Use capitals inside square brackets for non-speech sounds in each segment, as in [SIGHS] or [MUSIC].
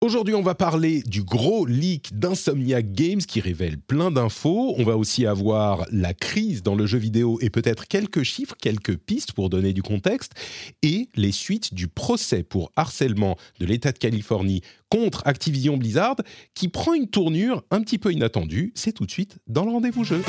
Aujourd'hui, on va parler du gros leak d'Insomniac Games qui révèle plein d'infos. On va aussi avoir la crise dans le jeu vidéo et peut-être quelques chiffres, quelques pistes pour donner du contexte et les suites du procès pour harcèlement de l'État de Californie contre Activision Blizzard qui prend une tournure un petit peu inattendue. C'est tout de suite dans le rendez-vous jeu.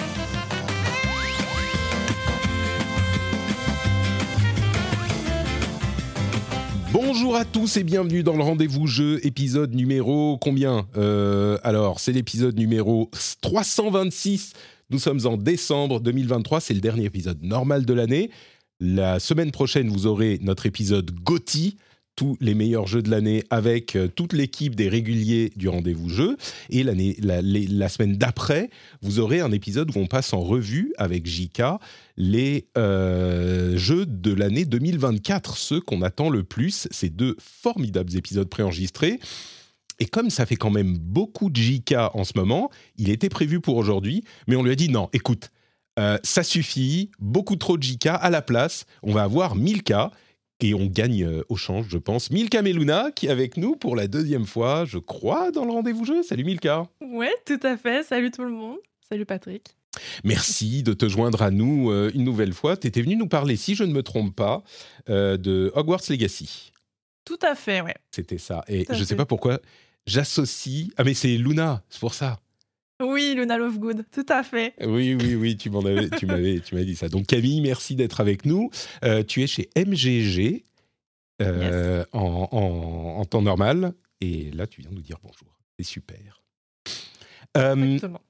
Bonjour à tous et bienvenue dans le rendez-vous jeu, épisode numéro combien Euh, Alors, c'est l'épisode numéro 326. Nous sommes en décembre 2023, c'est le dernier épisode normal de l'année. La semaine prochaine, vous aurez notre épisode GOTY, tous les meilleurs jeux de l'année avec euh, toute l'équipe des réguliers du rendez-vous jeu. Et la, semaine d'après, vous aurez un épisode où on passe en revue avec JK les euh, jeux de l'année 2024, ceux qu'on attend le plus. Ces deux formidables épisodes préenregistrés. Et comme ça fait quand même beaucoup de JK en ce moment, il était prévu pour aujourd'hui, mais on lui a dit non, écoute, euh, ça suffit, beaucoup trop de JK à la place, on va avoir 1000 et on gagne euh, au change, je pense. Milka Meluna qui est avec nous pour la deuxième fois, je crois, dans le rendez-vous jeu. Salut Milka. Ouais, tout à fait. Salut tout le monde. Salut Patrick. Merci de te joindre à nous euh, une nouvelle fois. Tu étais venu nous parler, si je ne me trompe pas, euh, de Hogwarts Legacy. Tout à fait, ouais. C'était ça. Et je ne sais pas pourquoi j'associe. Ah, mais c'est Luna, c'est pour ça. Oui, Luna Lovegood, tout à fait. Oui, oui, oui, tu m'en avais, tu m'avais, tu m'as dit ça. Donc Camille, merci d'être avec nous. Euh, tu es chez MGG euh, en, en- en temps normal, et là tu viens nous dire bonjour. C'est super. Euh, Exactement.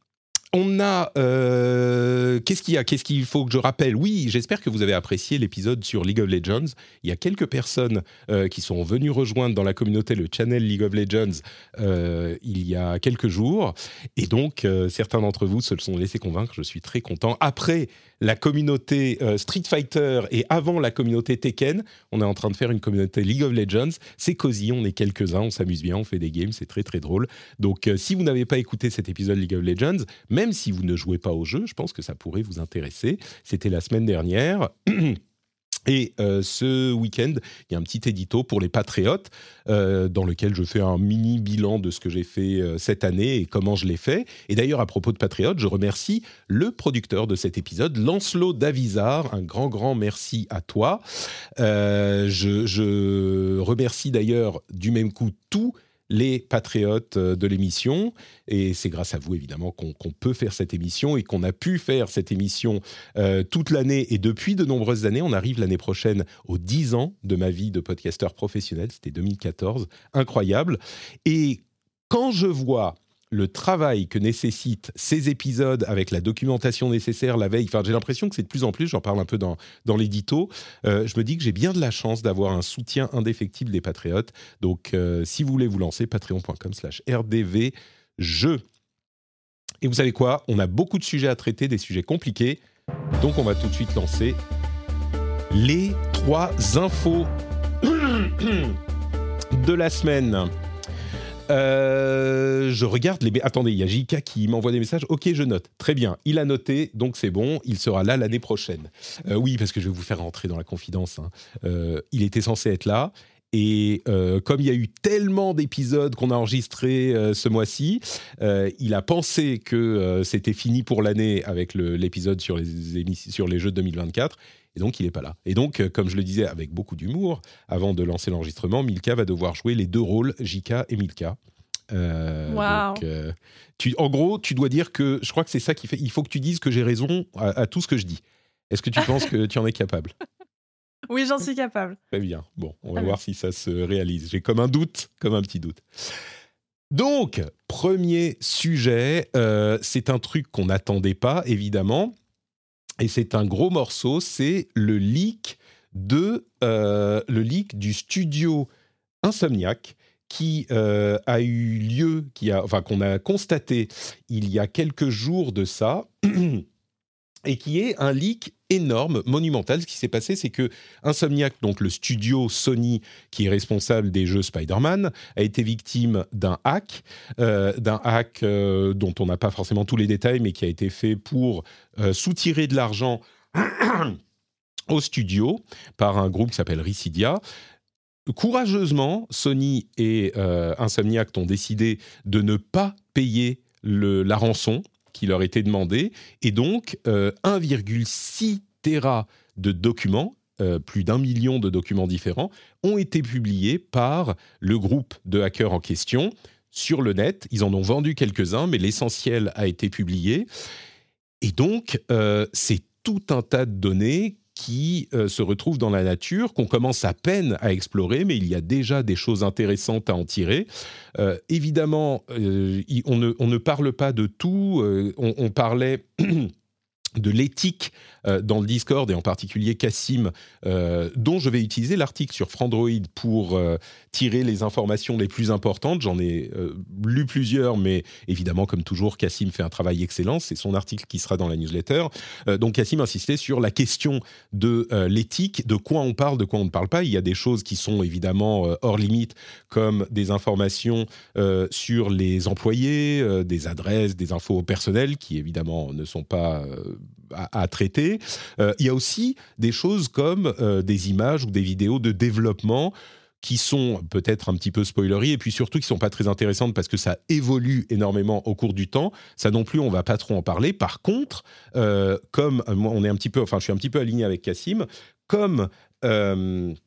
On a. euh, Qu'est-ce qu'il y a? Qu'est-ce qu'il faut que je rappelle? Oui, j'espère que vous avez apprécié l'épisode sur League of Legends. Il y a quelques personnes euh, qui sont venues rejoindre dans la communauté le channel League of Legends euh, il y a quelques jours. Et donc, certains d'entre vous se sont laissés convaincre. Je suis très content. Après la communauté euh, Street Fighter et avant la communauté Tekken, on est en train de faire une communauté League of Legends. C'est cosy, on est quelques-uns, on s'amuse bien, on fait des games, c'est très très drôle. Donc, euh, si vous n'avez pas écouté cet épisode League of Legends, même si vous ne jouez pas au jeu, je pense que ça pourrait vous intéresser. C'était la semaine dernière. [CLEARS THROAT] Et euh, ce week-end, il y a un petit édito pour les patriotes euh, dans lequel je fais un mini bilan de ce que j'ai fait euh, cette année et comment je l'ai fait. Et d'ailleurs, à propos de patriotes, je remercie le producteur de cet épisode, Lancelot Davizard. Un grand, grand merci à toi. Je, je remercie d'ailleurs du même coup tous les patriotes euh, de l'émission. Et c'est grâce à vous, évidemment, qu'on peut faire cette émission et qu'on a pu faire cette émission euh, toute l'année et depuis de nombreuses années. On arrive l'année prochaine aux 10 ans de ma vie de podcasteur professionnel. C'était 2014. Incroyable. Et quand je vois le travail que nécessitent ces épisodes avec la documentation nécessaire la veille, j'ai l'impression que c'est de plus en plus, j'en parle un peu dans, dans l'édito, euh, je me dis que j'ai bien de la chance d'avoir un soutien indéfectible des patriotes. Donc, euh, si vous voulez vous lancer, patreon.com slash rdvjeux. Et vous savez quoi? On a beaucoup de sujets à traiter, des sujets compliqués. Donc, on va tout de suite lancer les trois infos [COUGHS] de la semaine. Euh, je regarde les. Attendez, il y a JK qui m'envoie des messages. Ok, je note. Très bien. Il a noté, donc c'est bon. Il sera là l'année prochaine. Euh, oui, parce que je vais vous faire rentrer dans la confidence. hein. Euh, il était censé être là. Et comme il y a eu tellement d'épisodes qu'on a enregistrés ce mois-ci, il a pensé que c'était fini pour l'année avec l'épisode sur les, sur les jeux de 2024. Et donc, il n'est pas là. Et donc, euh, comme je le disais avec beaucoup d'humour, avant de lancer l'enregistrement, Milka va devoir jouer les deux rôles, Jika et Milka. Euh, donc, euh, tu, en gros, tu dois dire que, je crois que c'est ça qui fait, il faut que tu dises que j'ai raison à, à tout ce que je dis. Est-ce que tu penses que tu en es capable? [LAUGHS] Oui, j'en suis capable. Très bien. Bon, on va voir si ça se réalise. J'ai comme un doute, comme un petit doute. Donc, premier sujet, euh, c'est un truc qu'on n'attendait pas, évidemment, et c'est un gros morceau, c'est le leak de euh, le leak du studio Insomniac qui a eu lieu, qui a, enfin qu'on a constaté il y a quelques jours de ça, [CLEARS THROAT] et qui est un leak énorme, monumental. Ce qui s'est passé, c'est que Insomniac, donc le studio Sony qui est responsable des jeux Spider-Man, a été victime d'un hack, euh, d'un hack euh, dont on n'a pas forcément tous les détails, mais qui a été fait pour euh, soutirer de l'argent [CLEARS THROAT] au studio par un groupe qui s'appelle Ricidia. Courageusement, Sony et Insomniac ont décidé de ne pas payer la rançon qui leur était demandé, et donc 1,6 euh, Tera de documents, euh, plus d'un million de documents différents, ont été publiés par le groupe de hackers en question sur le net. Ils en ont vendu quelques-uns, mais l'essentiel a été publié. Et donc, euh, c'est tout un tas de données qui euh, se retrouvent dans la nature, qu'on commence à peine à explorer, mais il y a déjà des choses intéressantes à en tirer. Euh, évidemment, euh, on, ne, parle pas de tout. On, parlait [CLEARS THROAT] de l'éthique euh, dans le Discord et en particulier Cassim, euh, dont je vais utiliser l'article sur Frandroid pour euh, tirer les informations les plus importantes. J'en ai lu plusieurs, mais évidemment, comme toujours, Cassim fait un travail excellent. C'est son article qui sera dans la newsletter. donc Cassim insistait sur la question de l'éthique, de quoi on parle, de quoi on ne parle pas. Il y a des choses qui sont évidemment hors limite, comme des informations sur les employés, des adresses, des infos personnelles, qui évidemment ne sont pas à, traiter. Euh, il y a aussi des choses comme euh, des images ou des vidéos de développement qui sont peut-être un petit peu spoileries et puis surtout qui sont pas très intéressantes parce que ça évolue énormément au cours du temps. Ça non plus, on va pas trop en parler. Par contre, euh, comme on est un petit peu, enfin, je suis un petit peu aligné avec Cassim, comme il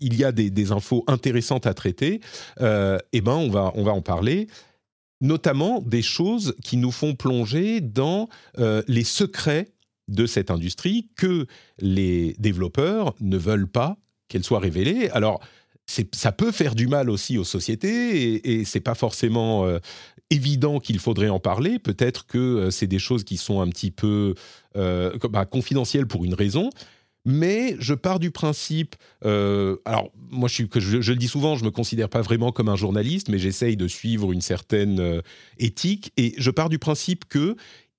y a des, des, infos intéressantes à traiter, eh ben on va, on va en parler notamment des choses qui nous font plonger dans euh, les secrets de cette industrie que les développeurs ne veulent pas qu'elle soit révélée. Alors, ça peut faire du mal aussi aux sociétés et, et c'est pas forcément euh, évident qu'il faudrait en parler. Peut-être que euh, c'est des choses qui sont un petit peu bah, confidentielles pour une raison mais je pars du principe. Euh, alors, moi, je, le dis souvent, je me considère pas vraiment comme un journaliste, mais j'essaye de suivre une certaine euh, éthique. Et je pars du principe que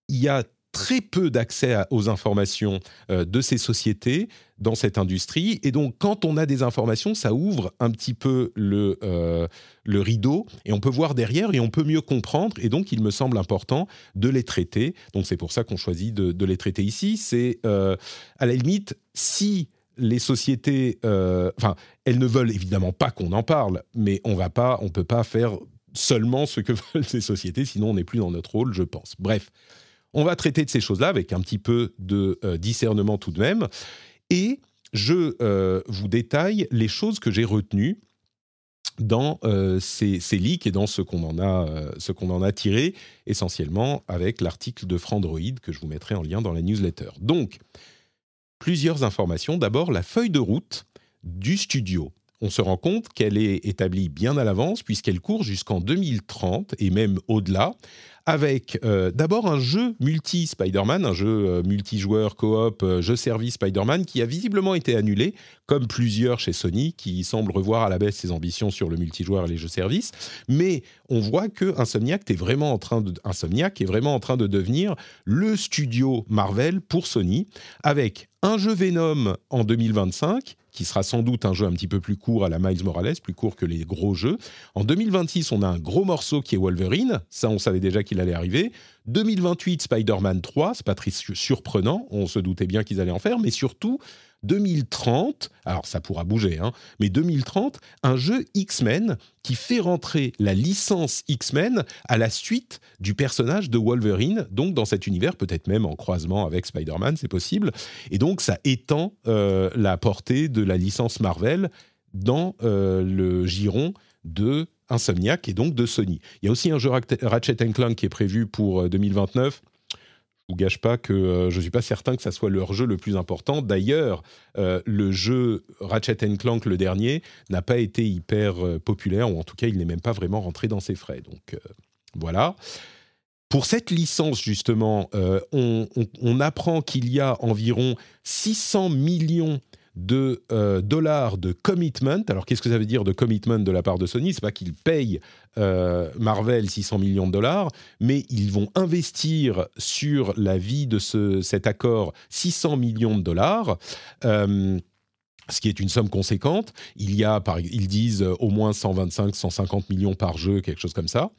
il y a très peu d'accès aux informations euh, de ces sociétés dans cette industrie. Et donc, quand on a des informations, ça ouvre un petit peu le, euh, le rideau et on peut voir derrière et on peut mieux comprendre. Et donc, il me semble important de les traiter. Donc, c'est pour ça qu'on choisit de, les traiter ici. C'est, euh, à la limite, si les sociétés, enfin, elles ne veulent évidemment pas qu'on en parle, mais on va pas, on peut pas faire seulement ce que [LAUGHS] veulent ces sociétés, sinon on n'est plus dans notre rôle, je pense. Bref, on va traiter de ces choses-là avec un petit peu de euh, discernement tout de même. Et je euh, vous détaille les choses que j'ai retenues dans euh, ces, leaks et dans ce qu'on en, a, ce qu'on en a tiré, essentiellement avec l'article de Frandroid que je vous mettrai en lien dans la newsletter. Donc, plusieurs informations. D'abord, la feuille de route du studio. On se rend compte qu'elle est établie bien à l'avance puisqu'elle court jusqu'en 2030 et même au-delà avec euh, d'abord un jeu multi Spider-Man, un jeu euh, multijoueur coop, euh, jeu service Spider-Man qui a visiblement été annulé, comme plusieurs chez Sony qui semblent revoir à la baisse ses ambitions sur le multijoueur et les jeux service. Mais on voit que Insomniac est vraiment en train de est vraiment en train de devenir le studio Marvel pour Sony avec un jeu Venom en 2025 qui sera sans doute un jeu un petit peu plus court à la Miles Morales, plus court que les gros jeux. En 2026, on a un gros morceau qui est Wolverine, ça on savait déjà qu'il allait arriver. 2028, Spider-Man 3, c'est pas très surprenant, on se doutait bien qu'ils allaient en faire, mais surtout 2030, alors ça pourra bouger, hein, mais 2030, un jeu X-Men qui fait rentrer la licence X-Men à la suite du personnage de Wolverine, donc dans cet univers, peut-être même en croisement avec Spider-Man, c'est possible. Et donc ça étend euh, la portée de la licence Marvel dans euh, le giron de Insomniac et donc de Sony. Il y a aussi un jeu Ratchet Clank qui est prévu pour 2029 vous gâche pas que euh, je ne suis pas certain que ça soit leur jeu le plus important. D'ailleurs, euh, le jeu Ratchet Clank, le dernier, n'a pas été hyper euh, populaire, ou en tout cas, il n'est même pas vraiment rentré dans ses frais. Donc voilà. Pour cette licence, justement, on, on, apprend qu'il y a environ 600 millions de euh, dollars de commitment. Alors qu'est-ce que ça veut dire de commitment de la part de Sony? C'est pas qu'ils payent euh, Marvel 600 millions de dollars, mais ils vont investir sur la vie de ce, cet accord 600 millions de dollars. Euh, ce qui est une somme conséquente. Il y a, ils disent au moins 125, 150 millions par jeu, quelque chose comme ça.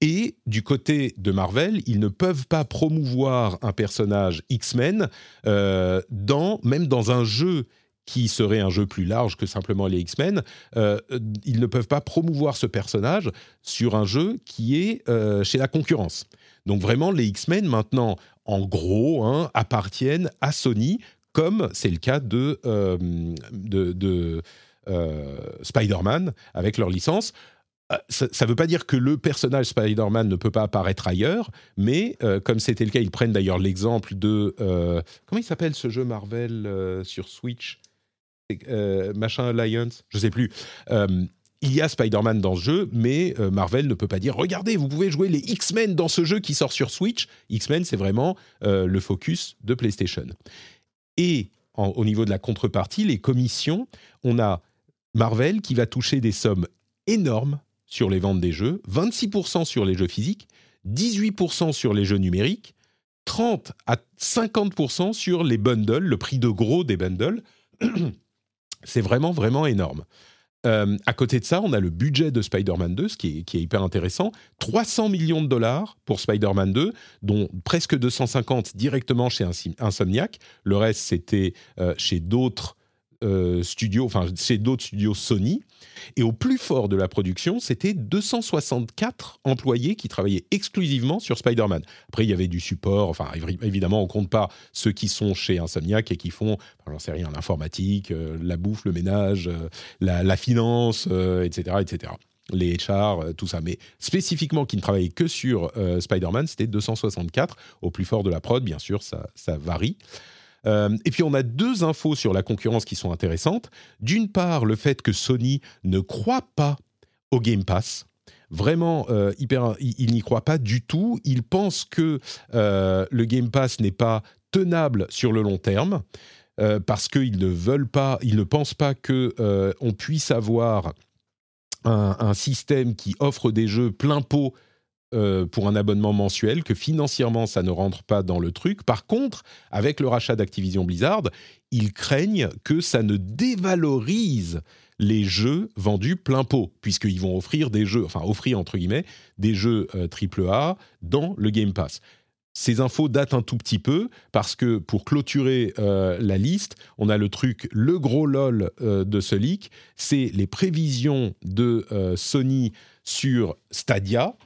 Et du côté de Marvel, ils ne peuvent pas promouvoir un personnage X-Men dans, même dans un jeu qui serait un jeu plus large que simplement les X-Men, euh, ils ne peuvent pas promouvoir ce personnage sur un jeu qui est euh, chez la concurrence. Donc vraiment, les X-Men maintenant, en gros, hein, appartiennent à Sony, comme c'est le cas de, de, de Spider-Man avec leur licence. Euh, ça ne veut pas dire que le personnage Spider-Man ne peut pas apparaître ailleurs, mais euh, comme c'était le cas, ils prennent d'ailleurs l'exemple de... Euh, comment il s'appelle ce jeu Marvel sur Switch? Machin Alliance Je sais plus. il y a Spider-Man dans ce jeu, mais Marvel ne peut pas dire regardez, vous pouvez jouer les X-Men dans ce jeu qui sort sur Switch. X-Men, c'est vraiment le focus de PlayStation. Et au niveau de la contrepartie, les commissions, on a Marvel qui va toucher des sommes énormes sur les ventes des jeux, 26% sur les jeux physiques, 18% sur les jeux numériques, 30 à 50% sur les bundles, le prix de gros des bundles. [CLEARS THROAT] C'est vraiment, vraiment énorme. Euh, à côté de ça, on a le budget de Spider-Man 2, ce qui est, hyper intéressant. 300 millions de dollars pour Spider-Man 2, dont presque 250 directement chez Insomniac. Le reste, c'était euh, chez d'autres euh, studios, enfin, c'est d'autres studios Sony. Et au plus fort de la production, c'était 264 employés qui travaillaient exclusivement sur Spider-Man. Après, il y avait du support. Enfin, évidemment, on compte pas ceux qui sont chez Insomniac et qui font, j'en sais rien, l'informatique, euh, la bouffe, le ménage, euh, la, finance, etc., etc les HR, tout ça. Mais spécifiquement, qui ne travaillaient que sur Spider-Man, c'était 264. Au plus fort de la prod, bien sûr, ça varie. Euh, et puis on a deux infos sur la concurrence qui sont intéressantes. D'une part, le fait que Sony ne croit pas au Game Pass. Vraiment, euh, hyper, il, n'y croit pas du tout. Il pense que euh, le Game Pass n'est pas tenable sur le long terme parce qu'ils ne veulent pas, ils ne pensent pas que on puisse avoir un, un, système qui offre des jeux plein pot euh, pour un abonnement mensuel, que financièrement ça ne rentre pas dans le truc. Par contre, avec le rachat d'Activision Blizzard, ils craignent que ça ne dévalorise les jeux vendus plein pot, puisqu'ils vont offrir des jeux, enfin offrir entre guillemets, des jeux AAA euh, dans le Game Pass. Ces infos datent un tout petit peu parce que pour clôturer euh, la liste, on a le truc, le gros lol de ce leak, c'est les prévisions de Sony sur Stadia,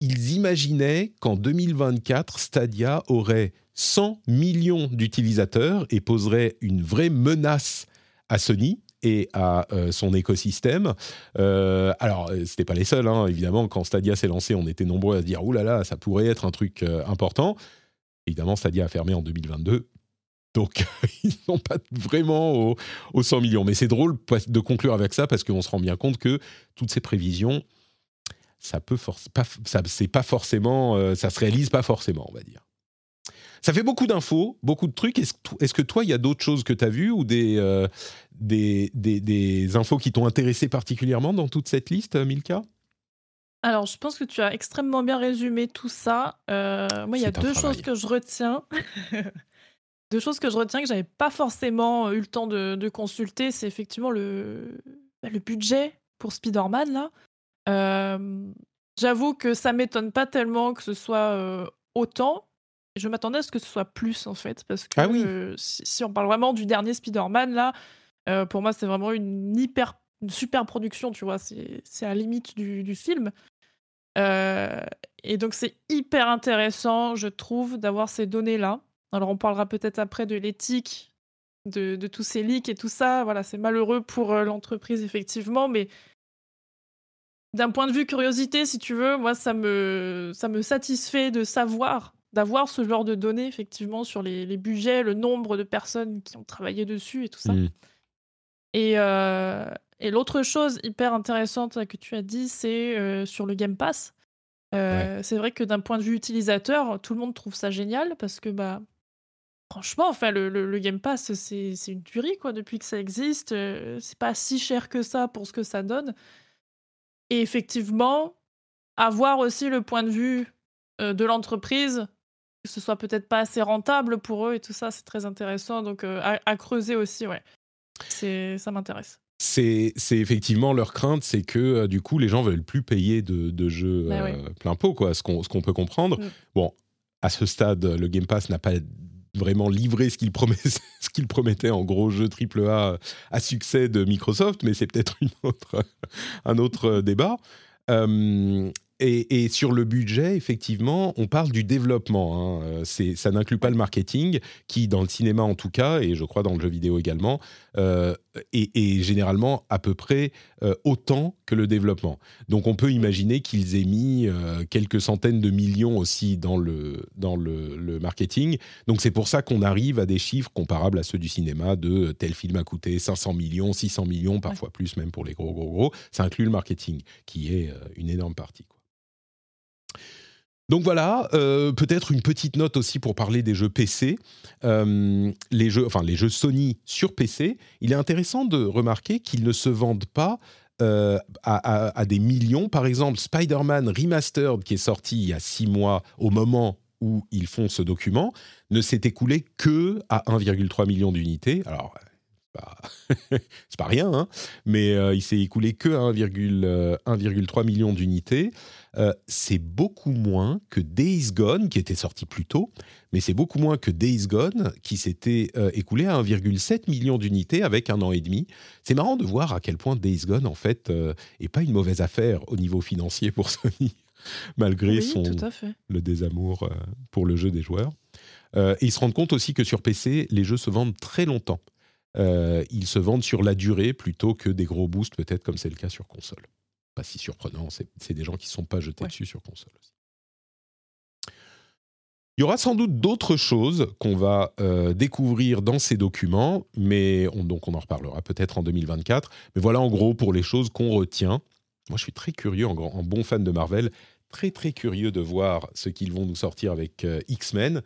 ils imaginaient qu'en 2024, Stadia aurait 100 millions d'utilisateurs et poserait une vraie menace à Sony et à euh, son écosystème. Euh, alors, euh, ce n'était pas les seuls, hein. évidemment. Quand Stadia s'est lancé, on était nombreux à se dire Ouh là là, ça pourrait être un truc important. Évidemment, Stadia a fermé en 2022. Donc, [LAUGHS] ils sont pas vraiment aux 100 millions. Mais c'est drôle de conclure avec ça parce qu'on se rend bien compte que toutes ces prévisions, ça peut pas, ça c'est pas forcément, euh, ça se réalise pas forcément, on va dire. Ça fait beaucoup d'infos, beaucoup de trucs. Est-ce, que toi, il y a d'autres choses que tu as vues ou euh, des, des, des, infos qui t'ont intéressé particulièrement dans toute cette liste, Milka? Alors, je pense que tu as extrêmement bien résumé tout ça. Euh, moi, il y a deux choses que je retiens. [LAUGHS] deux choses que je retiens que j'avais pas forcément eu le temps de, de consulter. C'est effectivement le, bah, le budget pour Spider-Man, là. J'avoue que ça m'étonne pas tellement que ce soit autant. Je m'attendais à ce que ce soit plus en fait, parce ah que si, on parle vraiment du dernier Spider-Man là, pour moi c'est vraiment une hyper, une super production, tu vois, c'est à la limite du, film. et donc c'est hyper intéressant, je trouve, d'avoir ces données là. Alors on parlera peut-être après de l'éthique de, de, tous ces leaks et tout ça. Voilà, c'est malheureux pour l'entreprise effectivement, mais d'un point de vue curiosité, si tu veux, moi, ça me, ça me satisfait de savoir, d'avoir ce genre de données, effectivement, sur les, budgets, le nombre de personnes qui ont travaillé dessus et tout ça. Mm. Et, euh, et l'autre chose hyper intéressante que tu as dit, c'est euh, sur le Game Pass. Euh, c'est vrai que d'un point de vue utilisateur, tout le monde trouve ça génial parce que bah, Franchement, enfin, le, le- le Game Pass, c'est c'est une tuerie, quoi, depuis que ça existe. c'est pas si cher que ça pour ce que ça donne. Et effectivement, avoir aussi le point de vue euh, de l'entreprise, que ce soit peut-être pas assez rentable pour eux et tout ça, c'est très intéressant. Donc, euh, à, à creuser aussi, ouais. C'est, ça m'intéresse. C'est c'est effectivement leur crainte, c'est que euh, du coup les gens veulent plus payer de, de jeux plein pot, quoi, ce qu'on ce qu'on peut comprendre. Mm. Bon, à ce stade, le Game Pass n'a pas vraiment livré [LAUGHS] ce qu'il promettait, en gros jeu AAA à succès de Microsoft, mais c'est peut-être [LAUGHS] un autre débat. Euh, et, et sur le budget, effectivement, on parle du développement. hein. Euh, ça n'inclut pas le marketing, qui, dans le cinéma en tout cas, et je crois dans le jeu vidéo également, euh, est, est généralement à peu près euh, autant que le développement. Donc on peut imaginer qu'ils aient mis euh, quelques centaines de millions aussi dans le, dans le, le marketing. Donc c'est pour ça qu'on arrive à des chiffres comparables à ceux du cinéma de tel film a coûté 500 millions, 600 millions, parfois plus même pour les gros gros gros. Ça inclut le marketing, qui est une énorme partie. quoi. Donc voilà, euh, peut-être une petite note aussi pour parler des jeux PC. Euh, les jeux, enfin les jeux Sony sur PC, il est intéressant de remarquer qu'ils ne se vendent pas euh, à, à- des millions. Par exemple, Spider-Man Remastered, qui est sorti il y a six mois au moment où ils font ce document, ne s'est écoulé que à 1,3 million d'unités. Alors, pas, [LAUGHS] c'est pas rien, hein, mais euh, il s'est écoulé que à 1,, euh, 1,3 million d'unités. Euh, c'est beaucoup moins que Days Gone, qui était sorti plus tôt, mais c'est beaucoup moins que Days Gone, qui s'était euh, écoulé à 1,7 million d'unités avec un an et demi. C'est marrant de voir à quel point Days Gone, en fait, est pas une mauvaise affaire au niveau financier pour [LAUGHS] Sony, malgré Oui, son, le désamour pour le jeu des joueurs. Et ils se rendent compte aussi que sur PC, les jeux se vendent très longtemps. Euh, ils se vendent sur la durée plutôt que des gros boosts, peut-être comme c'est le cas sur console. Pas si surprenant, c'est des gens qui ne sont pas jetés Ouais. dessus sur console aussi. Il y aura sans doute d'autres choses qu'on va euh, découvrir dans ces documents, mais on, donc on en reparlera peut-être en 2024. Mais voilà en gros pour les choses qu'on retient. Moi, je suis très curieux, en, grand- en bon fan de Marvel, très très curieux de voir ce qu'ils vont nous sortir avec euh, X-Men.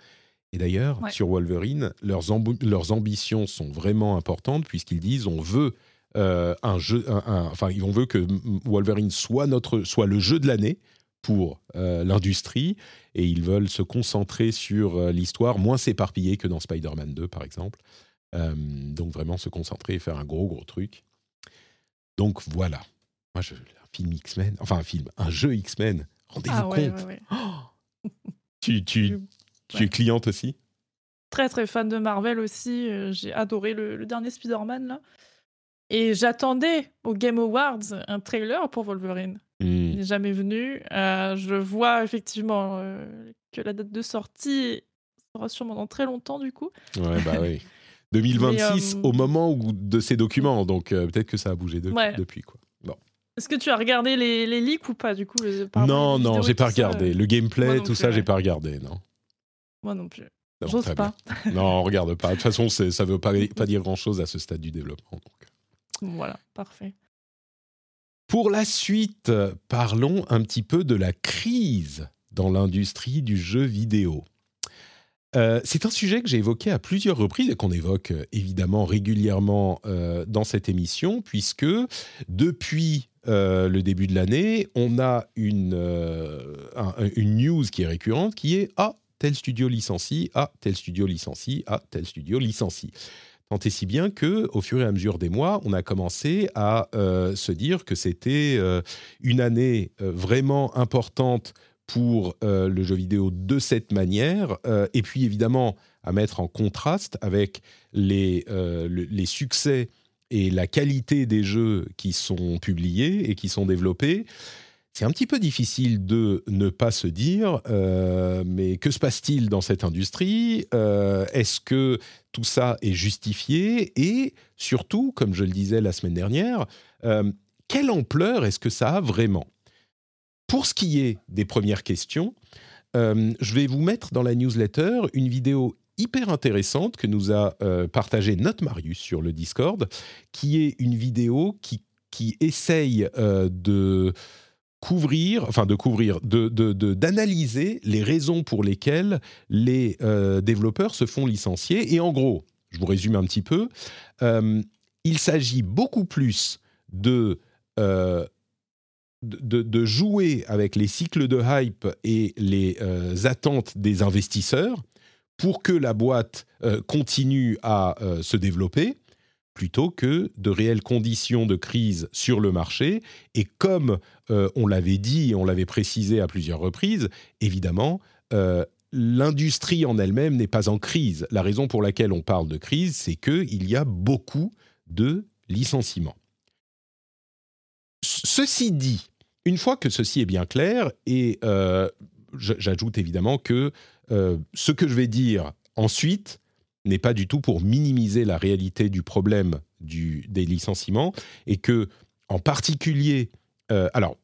Et d'ailleurs, Ouais. sur Wolverine, leurs, leurs ambitions sont vraiment importantes puisqu'ils disent on veut euh, un jeu, un- un- enfin, on veut que Wolverine soit notre, soit le jeu de l'année pour euh, l'industrie et ils veulent se concentrer sur euh, l'histoire, moins s'éparpiller que dans Spider-Man 2 par exemple. Donc vraiment se concentrer et faire un gros gros truc. Donc voilà. Moi, je, un film X-Men, enfin un film, un jeu X-Men. Rendez-vous Ah compte. ouais, ouais. Oh tu, tu, tu ouais. es cliente aussi Très très fan de Marvel aussi. euh, J'ai adoré le, le dernier Spider-Man là. Et j'attendais au Game Awards un trailer pour Wolverine. Hmm. Il n'est jamais venu. Euh, je vois effectivement euh, que la date de sortie sera sûrement dans très longtemps du coup. Ouais, bah oui. [LAUGHS] 2026 Mais, euh, au moment où, de ces documents, donc peut-être que ça a bougé de- Ouais. depuis. Quoi. Bon. Est-ce que tu as regardé les, les leaks ou pas du coup les- Non, non, j'ai pas ça, regardé. Le gameplay, tout ça, j'ai pas regardé, non. Moi non plus. J'ose pas. Non, on regarde pas. De toute façon, ça veut pas, pas dire grand-chose à ce stade du développement. donc. Voilà, parfait. Pour la suite, parlons un petit peu de la crise dans l'industrie du jeu vidéo. Euh, c'est un sujet que j'ai évoqué à plusieurs reprises et qu'on évoque euh, évidemment régulièrement euh, dans cette émission, puisque depuis euh, le début de l'année, on a une, un- une news qui est récurrente qui est Ah, tel studio licencie, ah, tel studio licencie, ah, tel studio licencie. Tant et si bien que, au fur et à mesure des mois, on a commencé à euh, se dire que c'était euh, une année euh, vraiment importante pour le jeu vidéo de cette manière, et puis évidemment à mettre en contraste avec les, le- les succès et la qualité des jeux qui sont publiés et qui sont développés. C'est un petit peu difficile de ne pas se dire, euh, mais que se passe-t-il dans cette industrie Euh, Est-ce que tout ça est justifié Et surtout, comme je le disais la semaine dernière, euh, quelle ampleur est-ce que ça a vraiment? Pour ce qui est des premières questions, je vais vous mettre dans la newsletter une vidéo hyper intéressante que nous a partagée notre Marius sur le Discord, qui est une vidéo qui, qui essaye de couvrir, enfin de couvrir, de, d'analyser les raisons pour lesquelles les euh, développeurs se font licencier. Et en gros, je vous résume un petit peu, euh, il s'agit beaucoup plus de, euh, de, de, jouer avec les cycles de hype et les attentes des investisseurs pour que la boîte continue à se développer plutôt que de réelles conditions de crise sur le marché. Et comme euh, on l'avait dit et on l'avait précisé à plusieurs reprises, évidemment, euh, l'industrie en elle-même n'est pas en crise. La raison pour laquelle on parle de crise, c'est qu'il y a beaucoup de licenciements. Ceci dit, une fois que ceci est bien clair, et euh, j'ajoute évidemment que ce que je vais dire ensuite n'est pas du tout pour minimiser la réalité du problème des licenciements et que, en particulier, euh, alors,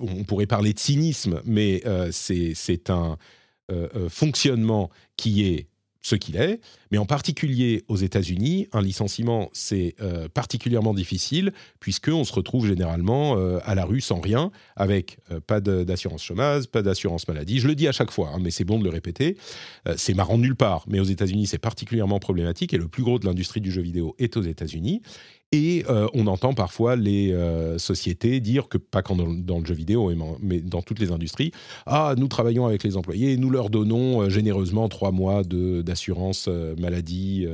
on pourrait parler de cynisme, mais euh, c'est un euh, fonctionnement qui est ce qu'il est, mais en particulier aux États-Unis, un licenciement, c'est euh, particulièrement difficile, puisqu'on se retrouve généralement euh, à la rue sans rien, avec euh, pas d'assurance chômage, pas d'assurance maladie. Je le dis à chaque fois, hein, mais c'est bon de le répéter. c'est marrant nulle part, mais aux États-Unis, c'est particulièrement problématique, et le plus gros de l'industrie du jeu vidéo est aux États-Unis. Et euh, on entend parfois les euh, sociétés dire que, pas qu'en dans, le jeu vidéo, mais dans toutes les industries, ah, nous travaillons avec les employés, nous leur donnons euh, généreusement trois mois d'assurance maladie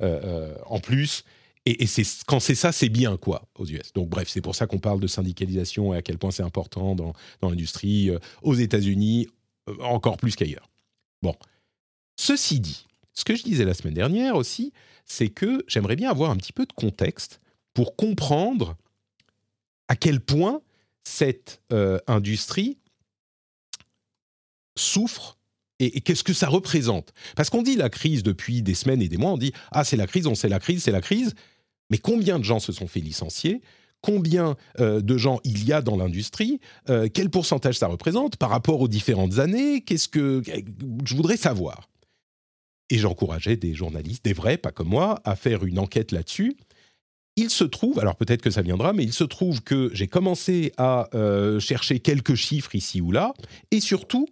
en plus. Et, quand c'est ça, c'est bien, quoi, aux US. Donc, bref, c'est pour ça qu'on parle de syndicalisation et à quel point c'est important dans, dans l'industrie, aux États-Unis, encore plus qu'ailleurs. Bon. Ceci dit, ce que je disais la semaine dernière aussi, c'est que j'aimerais bien avoir un petit peu de contexte pour comprendre à quel point cette euh, industrie souffre et, qu'est-ce que ça représente. Parce qu'on dit la crise depuis des semaines et des mois, on dit ah c'est la crise, on sait la crise, c'est la crise, mais combien de gens se sont fait licencier? Combien euh, de gens il y a dans l'industrie? Euh, Quel pourcentage ça représente par rapport aux différentes années? Qu'est-ce que je voudrais savoir et j'encourageais des journalistes, des vrais, pas comme moi, à faire une enquête là-dessus. Il se trouve, alors peut-être que ça viendra, mais il se trouve que j'ai commencé à euh, chercher quelques chiffres ici ou là, et surtout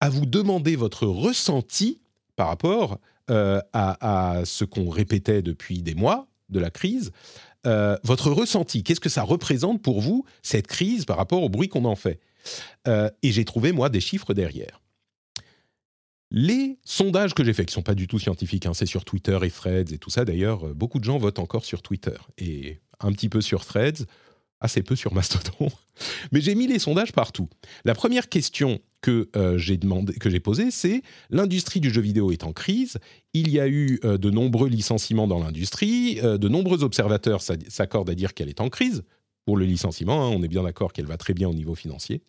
à vous demander votre ressenti par rapport euh, à, ce qu'on répétait depuis des mois de la crise. Euh, votre ressenti, qu'est-ce que ça représente pour vous, cette crise, par rapport au bruit qu'on en fait? Et j'ai trouvé, moi, des chiffres derrière. Les sondages que j'ai faits, qui sont pas du tout scientifiques, hein, c'est sur Twitter et Threads et tout ça. D'ailleurs, euh, beaucoup de gens votent encore sur Twitter et un petit peu sur Threads, assez peu sur Mastodon. [LAUGHS] Mais j'ai mis les sondages partout. La première question que euh, j'ai posée, c'est l'industrie du jeu vidéo est en crise. Il y a eu euh, de nombreux licenciements dans l'industrie. de nombreux observateurs s'accordent à dire qu'elle est en crise pour le licenciement. Hein. on est bien d'accord qu'elle va très bien au niveau financier.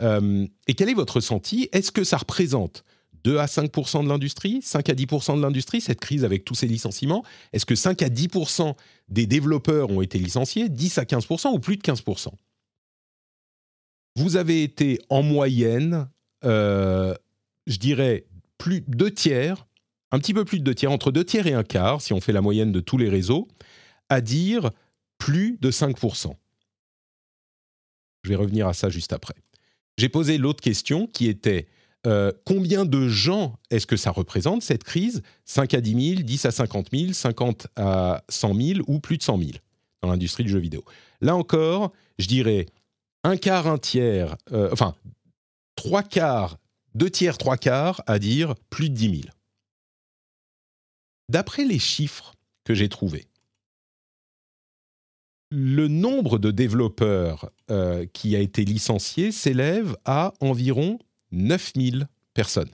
et quel est votre ressenti Est-ce que ça représente 2 à 5% de l'industrie, 5 à 10% de l'industrie, cette crise avec tous ces licenciements Est-ce que 5 à 10% des développeurs ont été licenciés, 10 à 15% ou plus de 15% Vous avez été en moyenne, euh, je dirais, plus deux tiers, un petit peu plus de deux tiers, entre deux tiers et un quart, si on fait la moyenne de tous les réseaux, à dire plus de 5% Je vais revenir à ça juste après. J'ai posé l'autre question qui était euh, combien de gens est-ce que ça représente cette crise? 5 à 10 000, 10 à 50 000, 50 à 100 000 ou plus de 100 000 dans l'industrie du jeu vidéo? Là encore, je dirais un quart, un tiers, euh, enfin trois quarts, deux tiers, trois quarts à dire plus de 10 000. D'après les chiffres que j'ai trouvés, le nombre de développeurs euh, qui a été licencié s'élève à environ 9000 personnes.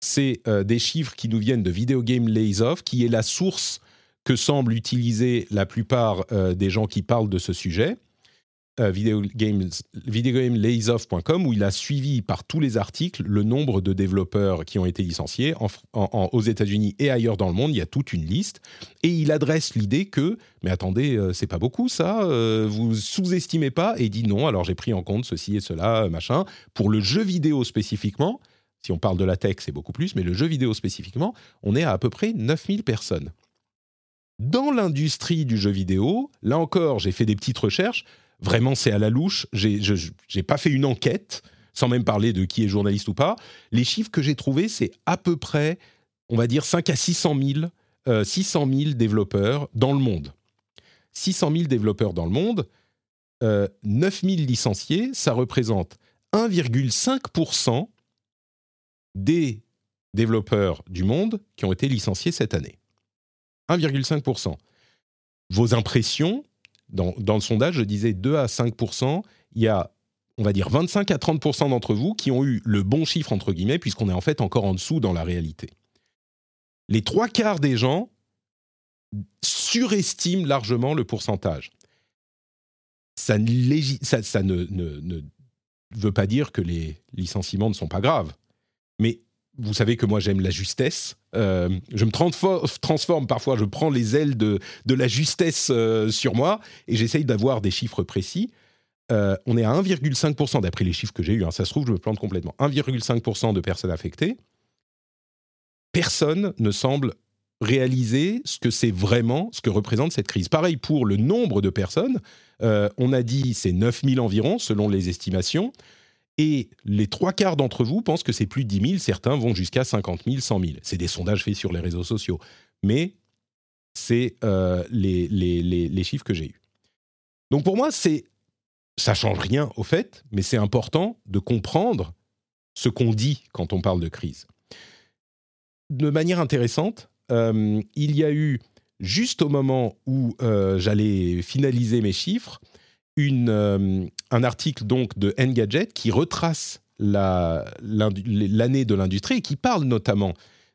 C'est euh, des chiffres qui nous viennent de Video Game Lays Off, qui est la source que semblent utiliser la plupart euh, des gens qui parlent de ce sujet. Euh, où il a suivi par tous les articles le nombre de développeurs qui ont été licenciés aux États-Unis et ailleurs dans le monde. Il y a toute une liste et il adresse l'idée que mais attendez, c'est pas beaucoup ça, vous sous-estimez pas et dit non. Alors j'ai pris en compte ceci et cela, machin. Pour le jeu vidéo spécifiquement, si on parle de la tech, c'est beaucoup plus, mais le jeu vidéo spécifiquement, on est à à peu près 9000 personnes. Dans l'industrie du jeu vidéo, là encore, j'ai fait des petites recherches Vraiment, c'est à la louche. J'ai, je n'ai pas fait une enquête, sans même parler de qui est journaliste ou pas. Les chiffres que j'ai trouvés, c'est à peu près, on va dire, 5 à 600 000, 600 000 développeurs dans le monde. 600 000 développeurs dans le monde, 9 000 licenciés, ça représente 1,5% des développeurs du monde qui ont été licenciés cette année. 1,5%. Vos impressions, dans, le sondage, je disais 2 à 5%, il y a, on va dire, 25 à 30% d'entre vous qui ont eu le bon chiffre, entre guillemets, puisqu'on est en fait encore en dessous dans la réalité. Les trois quarts des gens surestiment largement le pourcentage. Ça, ne, veut pas dire que les licenciements ne sont pas graves. Mais vous savez que moi j'aime la justesse. Euh, je me transforme parfois, je prends les ailes de, la justesse euh, sur moi et j'essaye d'avoir des chiffres précis. Euh, on est à 1,5% d'après les chiffres que j'ai eus. Hein. ça se trouve, je me plante complètement. 1,5% de personnes affectées. Personne ne semble réaliser ce que c'est vraiment, ce que représente cette crise. Pareil pour le nombre de personnes. on a dit c'est 9000 environ selon les estimations. Et les trois quarts d'entre vous pensent que c'est plus de 10 000, certains vont jusqu'à 50 000, 100 000. C'est des sondages faits sur les réseaux sociaux. Mais c'est euh, les, les, chiffres que j'ai eus. Donc pour moi, c'est ça change rien au fait, mais c'est important de comprendre ce qu'on dit quand on parle de crise. De manière intéressante, euh, il y a eu, juste au moment où euh, j'allais finaliser mes chiffres, une, euh, un article donc de Engadget qui retrace l'année de l'industrie et qui parle notamment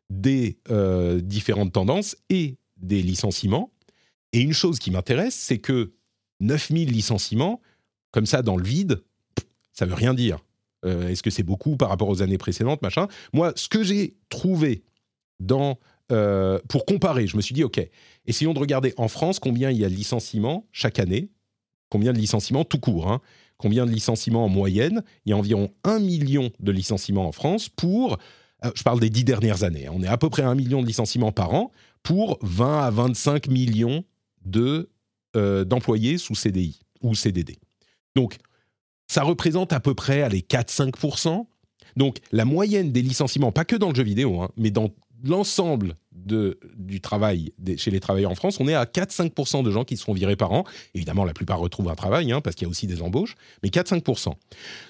des euh, différentes tendances et des licenciements. Et une chose qui m'intéresse, c'est que 9000 licenciements, comme ça dans le vide, ça veut rien dire. Euh, est-ce que c'est beaucoup par rapport aux années précédentes, machin? Moi, ce que j'ai trouvé dans pour comparer, je me suis dit, OK, essayons de regarder en France combien il y a de licenciements chaque année combien de licenciements tout court, hein. combien de licenciements en moyenne. Il y a environ un million de licenciements en France pour, euh, je parle des dix dernières années, hein. on est à peu près un million de licenciements par an pour 20 à 25 millions de, euh, d'employés sous CDI ou CDD. Donc, ça représente à peu près les 4-5%. Donc, la moyenne des licenciements, pas que dans le jeu vidéo, hein, mais dans l'ensemble du travail chez les travailleurs en France, on est à 4-5% de gens qui se font virer par an. Évidemment, la plupart retrouvent un travail, hein, parce qu'il y a aussi des embauches, mais 4-5%.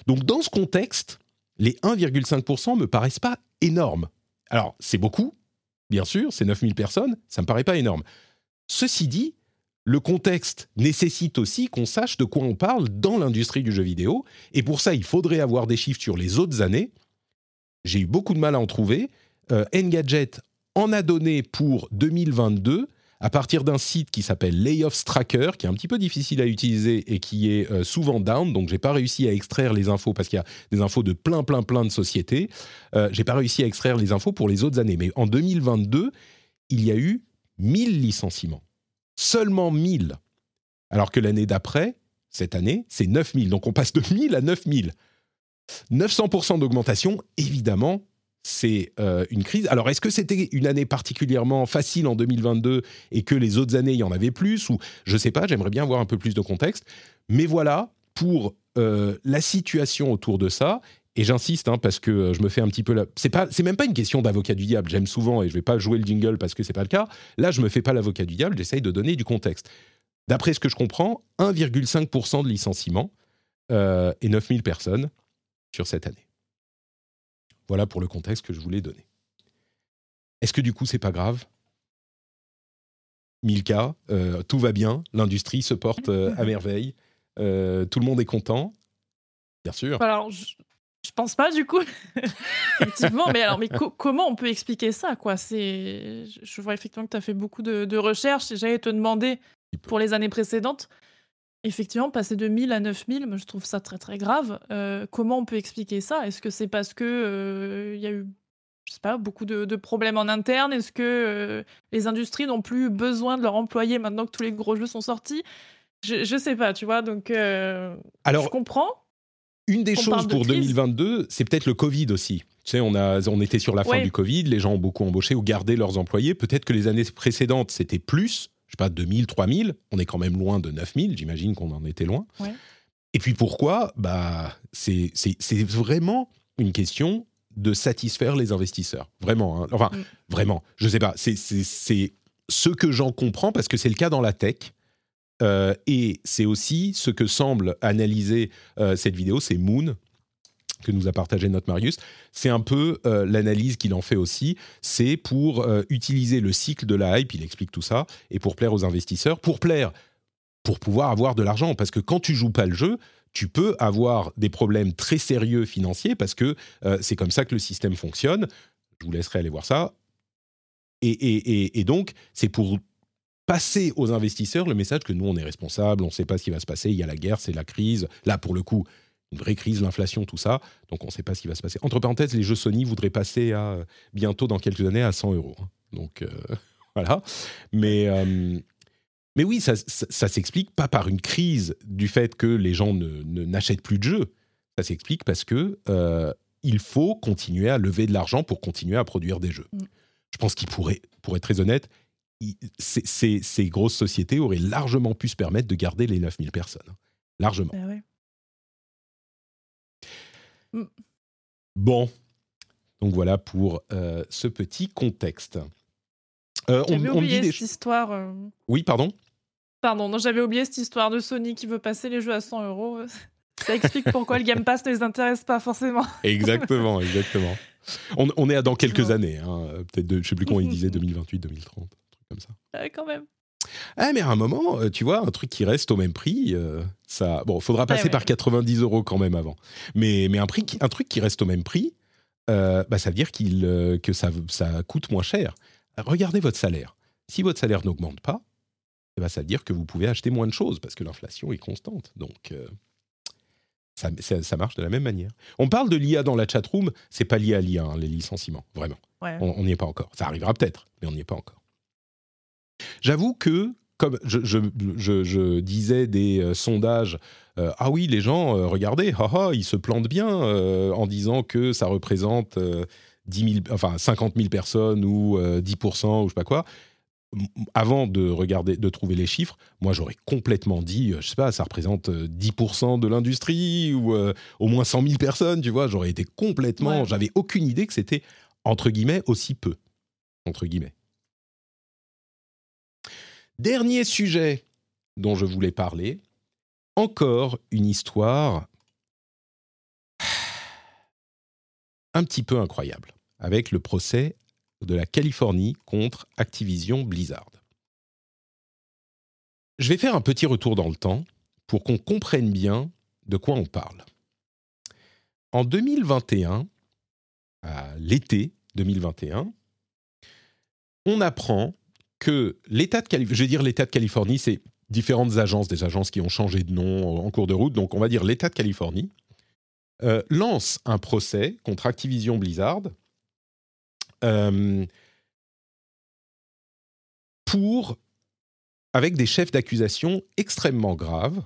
Donc dans ce contexte, les 1,5% me paraissent pas énormes. Alors, c'est beaucoup, bien sûr, c'est 9000 personnes, ça me paraît pas énorme. Ceci dit, le contexte nécessite aussi qu'on sache de quoi on parle dans l'industrie du jeu vidéo, et pour ça, il faudrait avoir des chiffres sur les autres années. J'ai eu beaucoup de mal à en trouver. Euh, Engadget en a donné pour 2022 à partir d'un site qui s'appelle Layoffs Tracker, qui est un petit peu difficile à utiliser et qui est euh, souvent down. Donc, j'ai pas réussi à extraire les infos parce qu'il y a des infos de plein, plein, plein de sociétés. Euh, j'ai pas réussi à extraire les infos pour les autres années. Mais en 2022, il y a eu 1000 licenciements. Seulement 1000. Alors que l'année d'après, cette année, c'est 9000. Donc, on passe de 1000 à 9000. 900% d'augmentation, évidemment, c'est euh, une crise. Alors, est-ce que c'était une année particulièrement facile en 2022 et que les autres années, il y en avait plus Ou je ne sais pas, j'aimerais bien avoir un peu plus de contexte. Mais voilà pour euh, la situation autour de ça. Et j'insiste hein, parce que euh, je me fais un petit peu la... c'est pas c'est même pas une question d'avocat du diable. J'aime souvent et je vais pas jouer le jingle parce que c'est pas le cas. Là, je me fais pas l'avocat du diable. J'essaye de donner du contexte. D'après ce que je comprends, 1,5% de licenciements et 9000 personnes sur cette année. Voilà pour le contexte que je voulais donner. Est-ce que du coup, c'est pas grave? 1000 cas, euh, tout va bien, l'industrie se porte euh, à merveille, euh, tout le monde est content, bien sûr. Alors, je, pense pas du coup, [LAUGHS] effectivement, mais alors, mais comment on peut expliquer ça quoi? C'est, je vois effectivement que tu as fait beaucoup de, de recherches. J'allais te demander pour les années précédentes, Effectivement, passer de 1000 à 9000, moi, je trouve ça très très grave. Euh, comment on peut expliquer ça? Est-ce que c'est parce que euh, il y a eu, je sais pas, beaucoup de, problèmes en interne? Est-ce que euh, les industries n'ont plus besoin de leurs employés maintenant que tous les gros jeux sont sortis? Je, je sais pas, tu vois. Donc, Alors, je comprends. Une des choses pour 2022, c'est peut-être le Covid aussi. Tu sais, on, a, on était sur la fin du Covid, les gens ont beaucoup embauché ou gardé leurs employés. Peut-être que les années précédentes, c'était plus je sais pas, 2000, 3000. On est quand même loin de 9000. J'imagine qu'on en était loin. Ouais. Et puis pourquoi? Bah, c'est c'est- c'est vraiment une question de satisfaire les investisseurs. Vraiment. hein. Enfin, Mm. vraiment. Je sais pas. C'est- C'est c'est ce que j'en comprends parce que c'est le cas dans la tech. Euh, et c'est aussi ce que semble analyser euh, cette vidéo, c'est Moon que nous a partagé notre Marius. C'est un peu euh, l'analyse qu'il en fait aussi. C'est pour euh, utiliser le cycle de la hype, il explique tout ça, et pour plaire aux investisseurs, pour plaire, pour pouvoir avoir de l'argent. Parce que quand tu joues pas le jeu, tu peux avoir des problèmes très sérieux financiers parce que euh, c'est comme ça que le système fonctionne. Je vous laisserai aller voir ça. Et, et- et- et donc, c'est pour passer aux investisseurs le message que nous, on est responsable, on ne sait pas ce qui va se passer, il y a la guerre, c'est la crise. Là, pour le coup, une vraie crise, l'inflation, tout ça. Donc, on ne sait pas ce qui va se passer. Entre parenthèses, les jeux Sony voudraient passer à, euh, bientôt, dans quelques années, à 100 euros. hein. Donc, euh, [LAUGHS] voilà. Mais, euh, mais oui, ça, ça, ça s'explique pas par une crise du fait que les gens ne, n'achètent plus de jeux. Ça s'explique parce que euh, il faut continuer à lever de l'argent pour continuer à produire des jeux. Mm. Je pense qu'ils pourraient, pour être très honnête, ces, ces- ces grosses sociétés auraient largement pu se permettre de garder les 9000 personnes. hein. Largement. Bah ouais. Bon. Donc voilà pour euh, ce petit contexte. Euh, on, me oublié dit des cette histoire. euh, Oui, pardon Pardon, non, j'avais oublié cette histoire de Sony qui veut passer les jeux à 100 euros. [LAUGHS] Ça explique pourquoi le Game Pass ne les intéresse pas forcément. [LAUGHS] Exactement, exactement. On, on est à dans quelques Ouais. années, hein, peut-être, je sais plus comment il disait, 2028, 2030, un truc comme ça. Quand même. Ah, mais à un moment, euh, tu vois, un truc qui reste au même prix, euh, ça. Bon, faudra passer ouais. par 90 euros quand même avant. Mais, mais un, prix qui- un truc qui reste au même prix, euh, bah, ça veut dire qu'il, euh, que ça, ça coûte moins cher. Regardez votre salaire. Si votre salaire n'augmente pas, eh ben, ça veut dire que vous pouvez acheter moins de choses parce que l'inflation est constante. Donc, euh, ça, ça- ça marche de la même manière. On parle de l'IA dans la chatroom, c'est pas lié à l'IA, hein, les licenciements, vraiment. Ouais. On n'y est pas encore. Ça arrivera peut-être, mais on n'y est pas encore. J'avoue que, comme je, je- je- je disais des euh, sondages, euh, ah oui, les gens, euh, regardez, haha, ils se plantent bien en disant que ça représente euh, 10 000, enfin 50 000 personnes ou euh, 10% ou je sais pas quoi. Avant de regarder, de trouver les chiffres, moi j'aurais complètement dit, je sais pas, ça représente euh, 10% de l'industrie ou euh, au moins 100 000 personnes, tu vois. J'aurais été complètement, Ouais. j'avais aucune idée que c'était entre guillemets aussi peu, entre guillemets. Dernier sujet dont je voulais parler, encore une histoire [SIGHS] un petit peu incroyable, avec le procès de la Californie contre Activision Blizzard. Je vais faire un petit retour dans le temps pour qu'on comprenne bien de quoi on parle. En 2021, à l'été 2021, on apprend que l'État de Californie, c'est différentes agences, des agences qui ont changé de nom en cours de route, donc on va dire l'État de Californie, euh, lance un procès contre Activision Blizzard euh, pour, avec des chefs d'accusation extrêmement graves,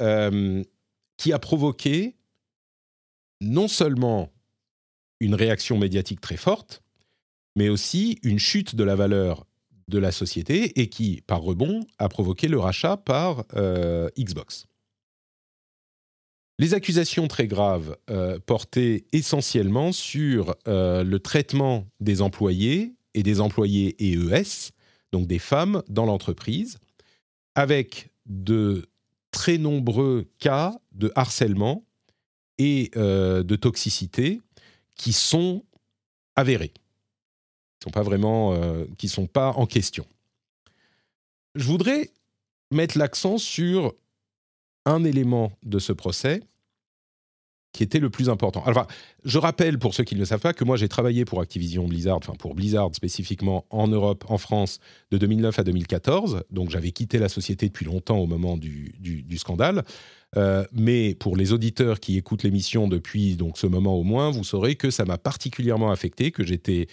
euh, qui a provoqué non seulement une réaction médiatique très forte, mais aussi une chute de la valeur de la société et qui, par rebond, a provoqué le rachat par euh, Xbox. Les accusations très graves euh, portaient essentiellement sur euh, le traitement des employés et des employés EES, donc des femmes dans l'entreprise, avec de très nombreux cas de harcèlement et de toxicité qui sont avérés, sont pas vraiment, euh, qui sont pas en question. Je voudrais mettre l'accent sur un élément de ce procès qui était le plus important. Alors, je rappelle pour ceux qui ne le savent pas que moi j'ai travaillé pour Activision Blizzard, enfin pour Blizzard spécifiquement en Europe, en France, de 2009 à 2014. Donc j'avais quitté la société depuis longtemps au moment du scandale. Euh, mais pour les auditeurs qui écoutent l'émission depuis donc ce moment au moins, vous saurez que ça m'a particulièrement affecté, que j'étais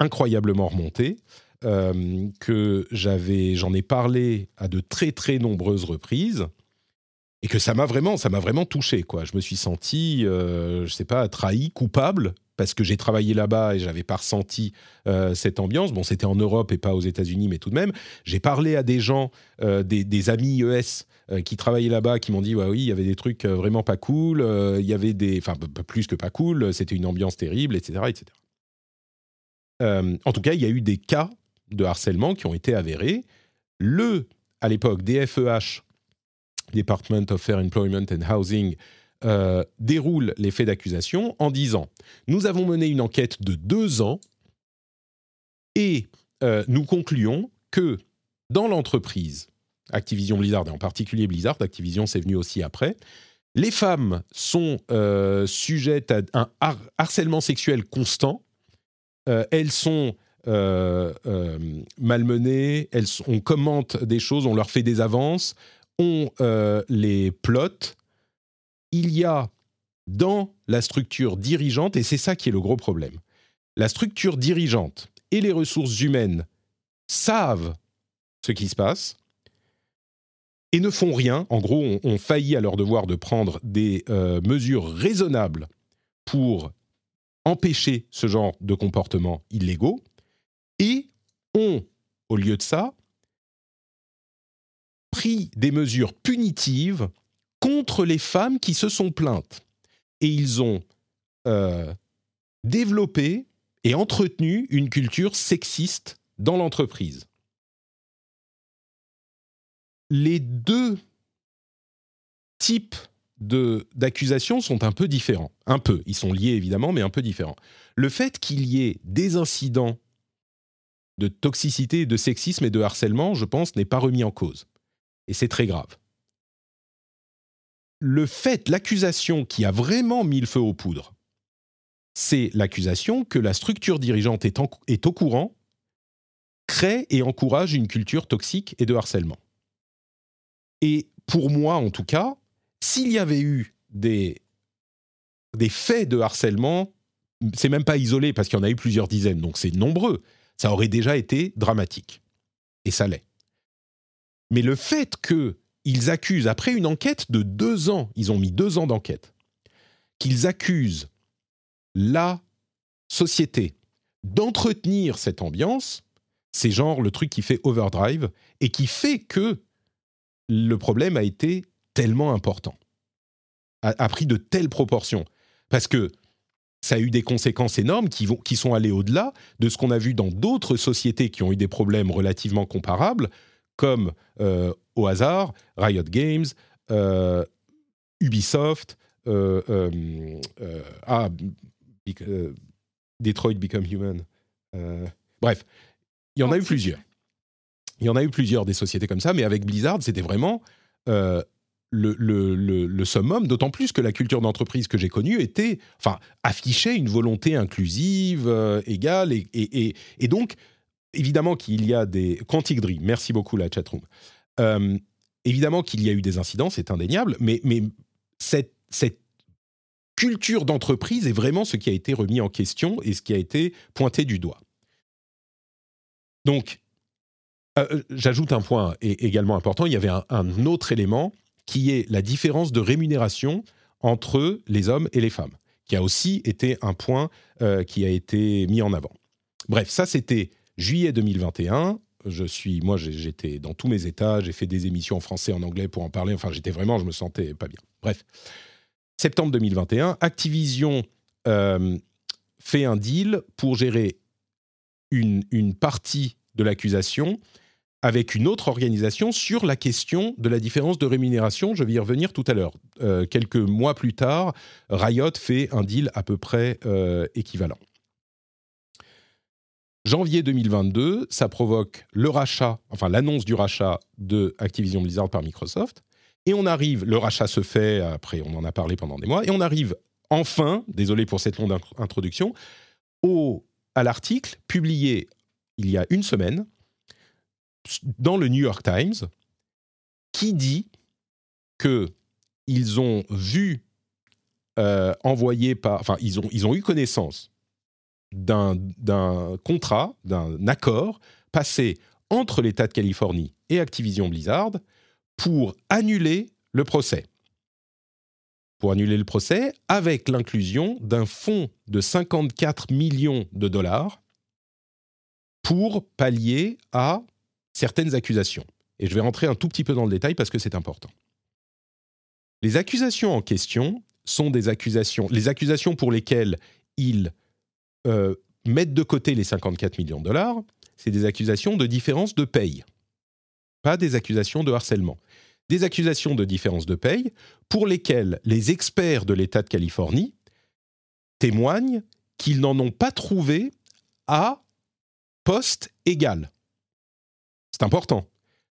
incroyablement remonté, euh, que j'avais, j'en ai parlé à de très très nombreuses reprises et que ça m'a vraiment, ça m'a vraiment touché quoi. Je me suis senti, euh, je sais pas, trahi, coupable parce que j'ai travaillé là-bas et j'avais pas ressenti euh, cette ambiance. Bon, c'était en Europe et pas aux États-Unis, mais tout de même. J'ai parlé à des gens, euh, des, amis ES qui travaillaient là-bas, qui m'ont dit ouais, oui, il y avait des trucs vraiment pas cool, il y avait des, enfin plus que pas cool, c'était une ambiance terrible, etc., etc. en tout cas, il y a eu des cas de harcèlement qui ont été avérés. Le, à l'époque, DFEH, Department of Fair Employment and Housing, euh, déroule les faits d'accusation en disant Nous avons mené une enquête de deux ans et euh, nous concluons que dans l'entreprise, Activision Blizzard, et en particulier Blizzard, Activision c'est venu aussi après, les femmes sont euh, sujettes à un harcèlement sexuel constant, elles sont malmenées, elles, on commente des choses, on leur fait des avances, on les plotte, il y a dans la structure dirigeante, et c'est ça qui est le gros problème, la structure dirigeante et les ressources humaines savent ce qui se passe et ne font rien. En gros, ont, failli à leur devoir de prendre des euh, mesures raisonnables pour empêcher ce genre de comportements illégaux et ont, au lieu de ça, pris des mesures punitives contre les femmes qui se sont plaintes. Et ils ont euh, développé et entretenu une culture sexiste dans l'entreprise. Les deux types d'accusations sont un peu différents. Un peu. Ils sont liés évidemment, mais un peu différents. Le fait qu'il y ait des incidents de toxicité, de sexisme et de harcèlement, je pense, n'est pas remis en cause. Et c'est très grave le fait, l'accusation qui a vraiment mis le feu aux poudres, c'est l'accusation que la structure dirigeante est, au courant, crée et encourage une culture toxique et de harcèlement. Et pour moi, en tout cas, s'il y avait eu des, faits de harcèlement, c'est même pas isolé parce qu'il y en a eu plusieurs dizaines, donc c'est nombreux, ça aurait déjà été dramatique. Et ça l'est. Mais le fait que ils accusent, après une enquête de deux ans, ils ont mis deux ans d'enquête, qu'ils accusent la société d'entretenir cette ambiance, c'est genre le truc qui fait overdrive et qui fait que le problème a été tellement important, a, pris de telles proportions. Parce que ça a eu des conséquences énormes qui, vont, qui sont allées au-delà de ce qu'on a vu dans d'autres sociétés qui ont eu des problèmes relativement comparables, comme euh, au hasard Riot Games, euh, Ubisoft, euh, ah, Detroit Become Human. bref, il y en a eu plusieurs. Il y en a eu plusieurs des sociétés comme ça, mais avec Blizzard, c'était vraiment le, summum, d'autant plus que la culture d'entreprise que j'ai connue était, enfin, affichait une volonté inclusive, égale, et, donc évidemment qu'il y a des... Quantic Dream, merci beaucoup la chatroom. Euh, évidemment qu'il y a eu des incidents, c'est indéniable, mais, cette, culture d'entreprise est vraiment ce qui a été remis en question et ce qui a été pointé du doigt. Donc, euh, euh, j'ajoute un point également important, il y avait un, autre élément qui est la différence de rémunération entre les hommes et les femmes, qui a aussi été un point qui a été mis en avant. Bref, ça c'était Juillet 2021, je suis, moi, j'étais dans tous mes états, j'ai fait des émissions en français, en anglais pour en parler. Enfin, j'étais vraiment, je me sentais pas bien. Bref, septembre 2021, Activision euh, fait un deal pour gérer une, une partie de l'accusation avec une autre organisation sur la question de la différence de rémunération. Je vais y revenir tout à l'heure. Euh, quelques mois plus tard, Riot fait un deal à peu près euh, équivalent. Janvier 2022, ça provoque le rachat, enfin l'annonce du rachat de Activision Blizzard par Microsoft. Et on arrive, le rachat se fait, après on en a parlé pendant des mois, et on arrive enfin, désolé pour cette longue introduction, au, à l'article publié il y a une semaine dans le New York Times qui dit que ils ont vu euh, envoyer par, enfin ils ont, ils ont eu connaissance d'un contrat, d'un accord passé entre l'État de Californie et Activision Blizzard pour annuler le procès. pour annuler le procès, avec l'inclusion d'un fonds de 54 millions de dollars pour pallier à certaines accusations. Et je vais rentrer un tout petit peu dans le détail parce que c'est important. Les accusations en question sont des accusations, les accusations pour lesquelles ils euh, mettent de côté les 54 millions de dollars, c'est des accusations de différence de paye, pas des accusations de harcèlement. Des accusations de différence de paye pour lesquelles les experts de l'État de Californie témoignent qu'ils n'en ont pas trouvé à poste égal. C'est important.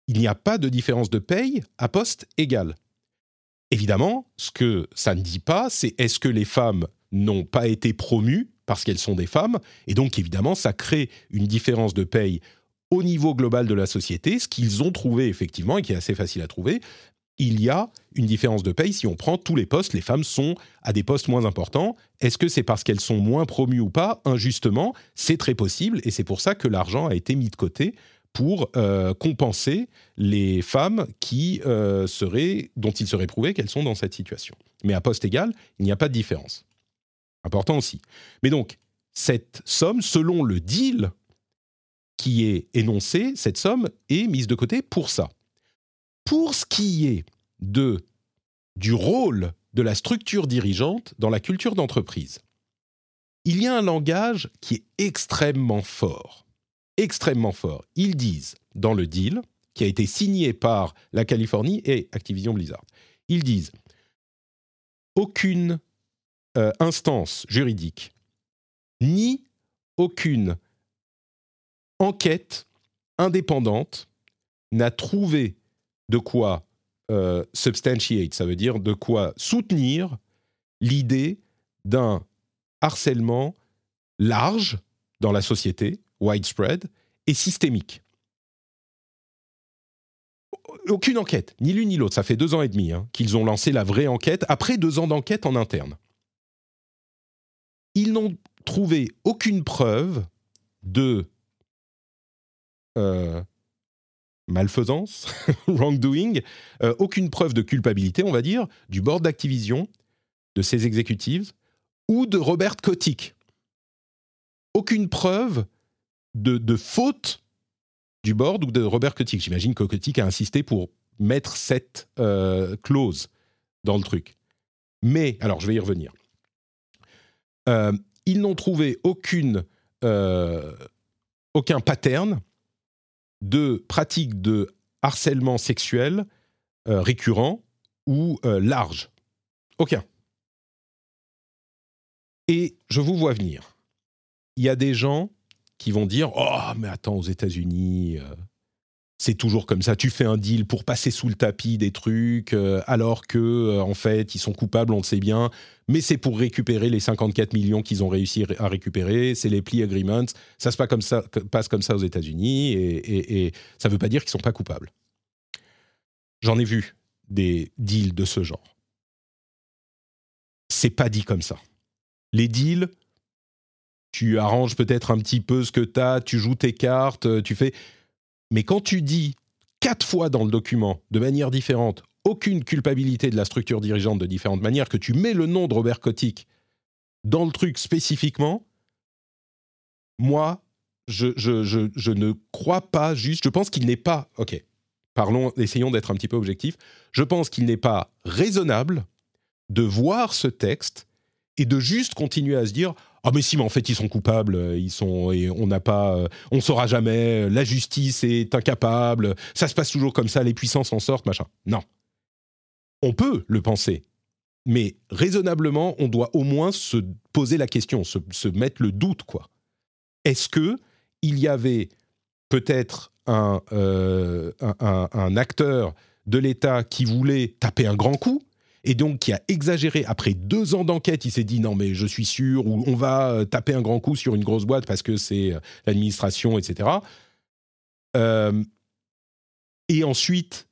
Il n'y a pas de différence de paye à poste égal. Évidemment, ce que ça ne dit pas, c'est est-ce que les femmes n'ont pas été promues parce qu'elles sont des femmes, et donc évidemment, ça crée une différence de paye au niveau global de la société, ce qu'ils ont trouvé effectivement, et qui est assez facile à trouver, il y a une différence de paye si on prend tous les postes, les femmes sont à des postes moins importants. Est-ce que c'est parce qu'elles sont moins promues ou pas? Injustement, c'est très possible, et c'est pour ça que l'argent a été mis de côté pour euh, compenser les femmes qui, euh, seraient, dont il serait prouvé qu'elles sont dans cette situation. Mais à poste égal, il n'y a pas de différence. Important aussi. Mais donc, cette somme, selon le deal qui est énoncé, cette somme est mise de côté pour ça. Pour ce qui est de, du rôle de la structure dirigeante dans la culture d'entreprise, il y a un langage qui est extrêmement fort extrêmement fort. Ils disent, dans le deal, qui a été signé par la Californie et Activision Blizzard, ils disent aucune euh, instance juridique, ni aucune enquête indépendante n'a trouvé de quoi euh, substantiate, ça veut dire de quoi soutenir l'idée d'un harcèlement large dans la société, widespread et systémique. Aucune enquête, ni l'une ni l'autre. Ça fait deux ans et demi hein, qu'ils ont lancé la vraie enquête, après deux ans d'enquête en interne. Ils n'ont trouvé aucune preuve de euh, malfaisance, [LAUGHS] wrongdoing, euh, aucune preuve de culpabilité, on va dire, du board d'Activision, de ses exécutives, ou de Robert Kotick. Aucune preuve de, faute du board ou de Robert Kotick. J'imagine que Kotick a insisté pour mettre cette euh, clause dans le truc. Mais, alors je vais y revenir. Euh, ils n'ont trouvé aucune, euh, aucun pattern de pratique de harcèlement sexuel récurrent ou large. Aucun. Et je vous vois venir. Il y a des gens qui vont dire Oh, mais attends, aux États-Unis, euh, c'est toujours comme ça. Tu fais un deal pour passer sous le tapis des trucs, euh, alors que, euh, en fait, ils sont coupables, on le sait bien, mais c'est pour récupérer les 54 millions qu'ils ont réussi à récupérer. C'est les plea agreements. Ça se passe comme ça, comme ça aux États-Unis, et, et ça ne veut pas dire qu'ils sont pas coupables. J'en ai vu des deals de ce genre. C'est pas dit comme ça. Les deals, tu arranges peut-être un petit peu ce que tu as, tu joues tes cartes, euh, tu fais. Mais quand tu dis quatre fois dans le document, de manière différente, aucune culpabilité de la structure dirigeante de différentes manières, que tu mets le nom de Robert Kotick dans le truc spécifiquement, moi, je, je, je, je ne crois pas juste. Je pense qu'il n'est pas. Ok, parlons, essayons d'être un petit peu objectifs. Je pense qu'il n'est pas raisonnable de voir ce texte et de juste continuer à se dire ah mais si mais en fait ils sont coupables euh, ils sont et on n'a pas euh, on saura jamais la justice est incapable ça se passe toujours comme ça les puissants s'en sortent machin. Non. On peut le penser mais raisonnablement on doit au moins se poser la question se, mettre le doute quoi. Est-ce que il y avait peut-être euh, un, un acteur de l'État qui voulait taper un grand coup et donc qui a exagéré. Après deux ans d'enquête, il s'est dit non mais je suis sûr, ou on va euh, taper un grand coup sur une grosse boîte parce que c'est euh, l'administration, etc. Euh, et ensuite,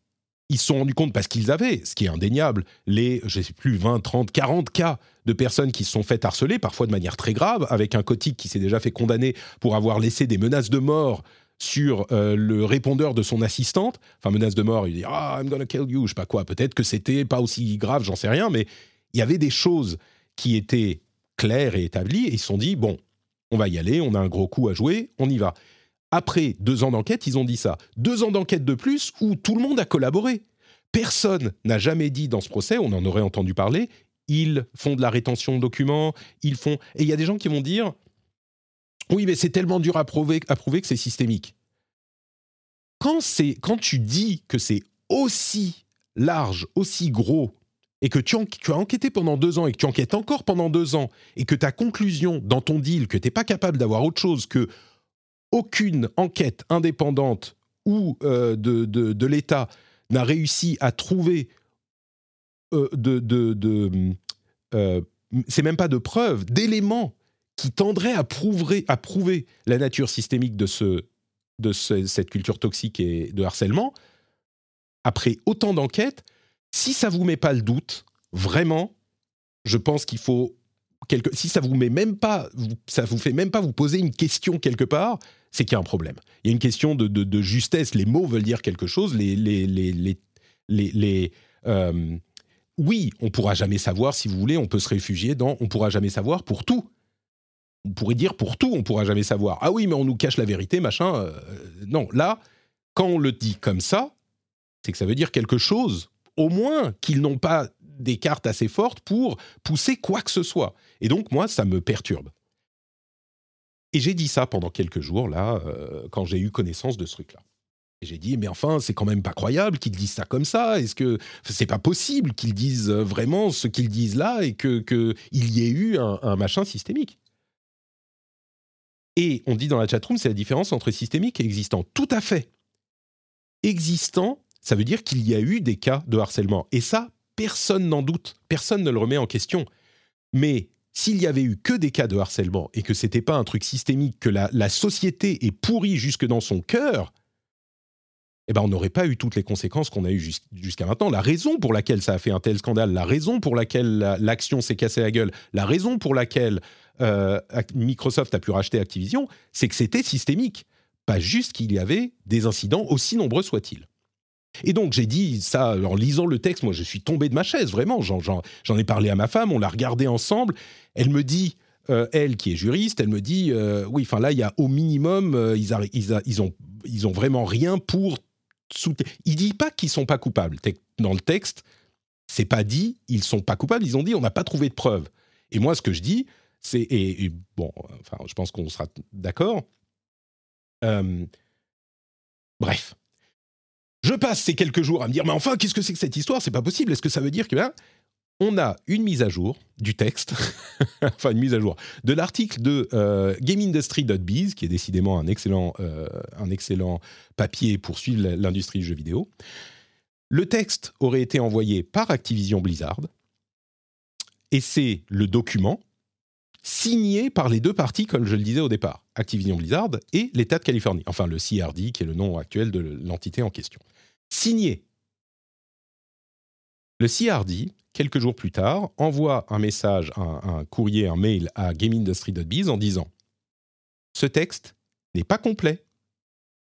ils se sont rendus compte, parce qu'ils avaient, ce qui est indéniable, les, je ne sais plus, 20, 30, 40 cas de personnes qui se sont fait harceler, parfois de manière très grave, avec un cotique qui s'est déjà fait condamner pour avoir laissé des menaces de mort sur euh, le répondeur de son assistante, enfin menace de mort, il dit ah I'm gonna kill you, je sais pas quoi. Peut-être que c'était pas aussi grave, j'en sais rien, mais Il y avait des choses qui étaient claires et établies, et ils se sont dit, bon, on va y aller, on a un gros coup à jouer, on y va. Après deux ans d'enquête, ils ont dit ça. Deux ans d'enquête de plus où tout le monde a collaboré. Personne n'a jamais dit dans ce procès, on en aurait entendu parler, ils font de la rétention de documents, ils font... Et il y a des gens qui vont dire, oui, mais c'est tellement dur à prouver, à prouver que c'est systémique. Quand, tu dis que c'est aussi large, aussi gros, et que tu, as enquêté pendant deux ans et que tu enquêtes encore pendant deux ans, et que ta conclusion dans ton deal, que tu n'es pas capable d'avoir autre chose que aucune enquête indépendante ou euh, de, de, l'État n'a réussi à trouver euh, de, de euh, c'est même pas de preuves, d'éléments qui tendraient à prouver, la nature systémique de, ce, de cette culture toxique et de harcèlement, après autant d'enquêtes, si ça vous met pas le doute, vraiment, je pense qu'il faut quelque, si ça vous met même pas, ça vous fait même pas vous poser une question quelque part, c'est qu'il y a un problème. Il y a une question de, justesse. Les mots veulent dire quelque chose. Les, les, les, les, euh, oui, on pourra jamais savoir. Si vous voulez, on peut se réfugier dans. On pourra jamais savoir pour tout on pourrait dire pour tout, on pourra jamais savoir. Ah oui, mais on nous cache la vérité, machin. Euh, non, là, quand on le dit comme ça, c'est que ça veut dire quelque chose, au moins qu'ils n'ont pas des cartes assez fortes pour pousser quoi que ce soit. Et donc, moi, ça me perturbe. Et j'ai dit ça pendant quelques jours, là, euh, quand j'ai eu connaissance de ce truc-là. Et j'ai dit, mais enfin, c'est quand même pas croyable qu'ils disent ça comme ça. Est-ce que c'est pas possible qu'ils disent vraiment ce qu'ils disent là et qu'il y ait eu un machin systémique et on dit dans la chatroom, c'est la différence entre systémique et existant. Tout à fait. Existant, ça veut dire qu'il y a eu des cas de harcèlement. Et ça, personne n'en doute, personne ne le remet en question. Mais s'il y avait eu que des cas de harcèlement et que c'était pas un truc systémique, que la, société est pourrie jusque dans son cœur, eh ben on n'aurait pas eu toutes les conséquences qu'on a eues jusqu'à maintenant. La raison pour laquelle ça a fait un tel scandale, la raison pour laquelle l'action s'est cassée la gueule, la raison pour laquelle euh, Microsoft a pu racheter Activision, c'est que c'était systémique. Pas juste qu'il y avait des incidents, aussi nombreux soient-ils. Et donc j'ai dit ça en lisant le texte, moi je suis tombé de ma chaise, vraiment. J'en ai parlé à ma femme, on l'a regardé ensemble. Elle me dit, euh, elle qui est juriste, elle me dit, euh, oui, enfin là, il y a au minimum, ils, ont vraiment rien pour... Il dit pas qu'ils sont pas coupables. Dans le texte, c'est pas dit, ils sont pas coupables, ils ont dit, on n'a pas trouvé de preuves. Et moi, ce que je dis, et, bon, enfin, je pense qu'on sera d'accord. Bref. Je passe ces quelques jours à me dire, mais enfin, qu'est-ce que c'est que cette histoire? C'est pas possible. Est-ce que ça veut dire que là, on a une mise à jour du texte, [LAUGHS] enfin une mise à jour de l'article de euh, GameIndustry.biz, qui est décidément un excellent, euh, un excellent papier pour suivre l'industrie du jeu vidéo. Le texte aurait été envoyé par Activision Blizzard, et c'est le document signé par les deux parties, comme je le disais au départ, Activision Blizzard et l'État de Californie, enfin le CRD, qui est le nom actuel de l'entité en question. Signé. Le CRD, quelques jours plus tard, envoie un message, un, courrier, un mail à GameIndustry.biz en disant Ce texte n'est pas complet.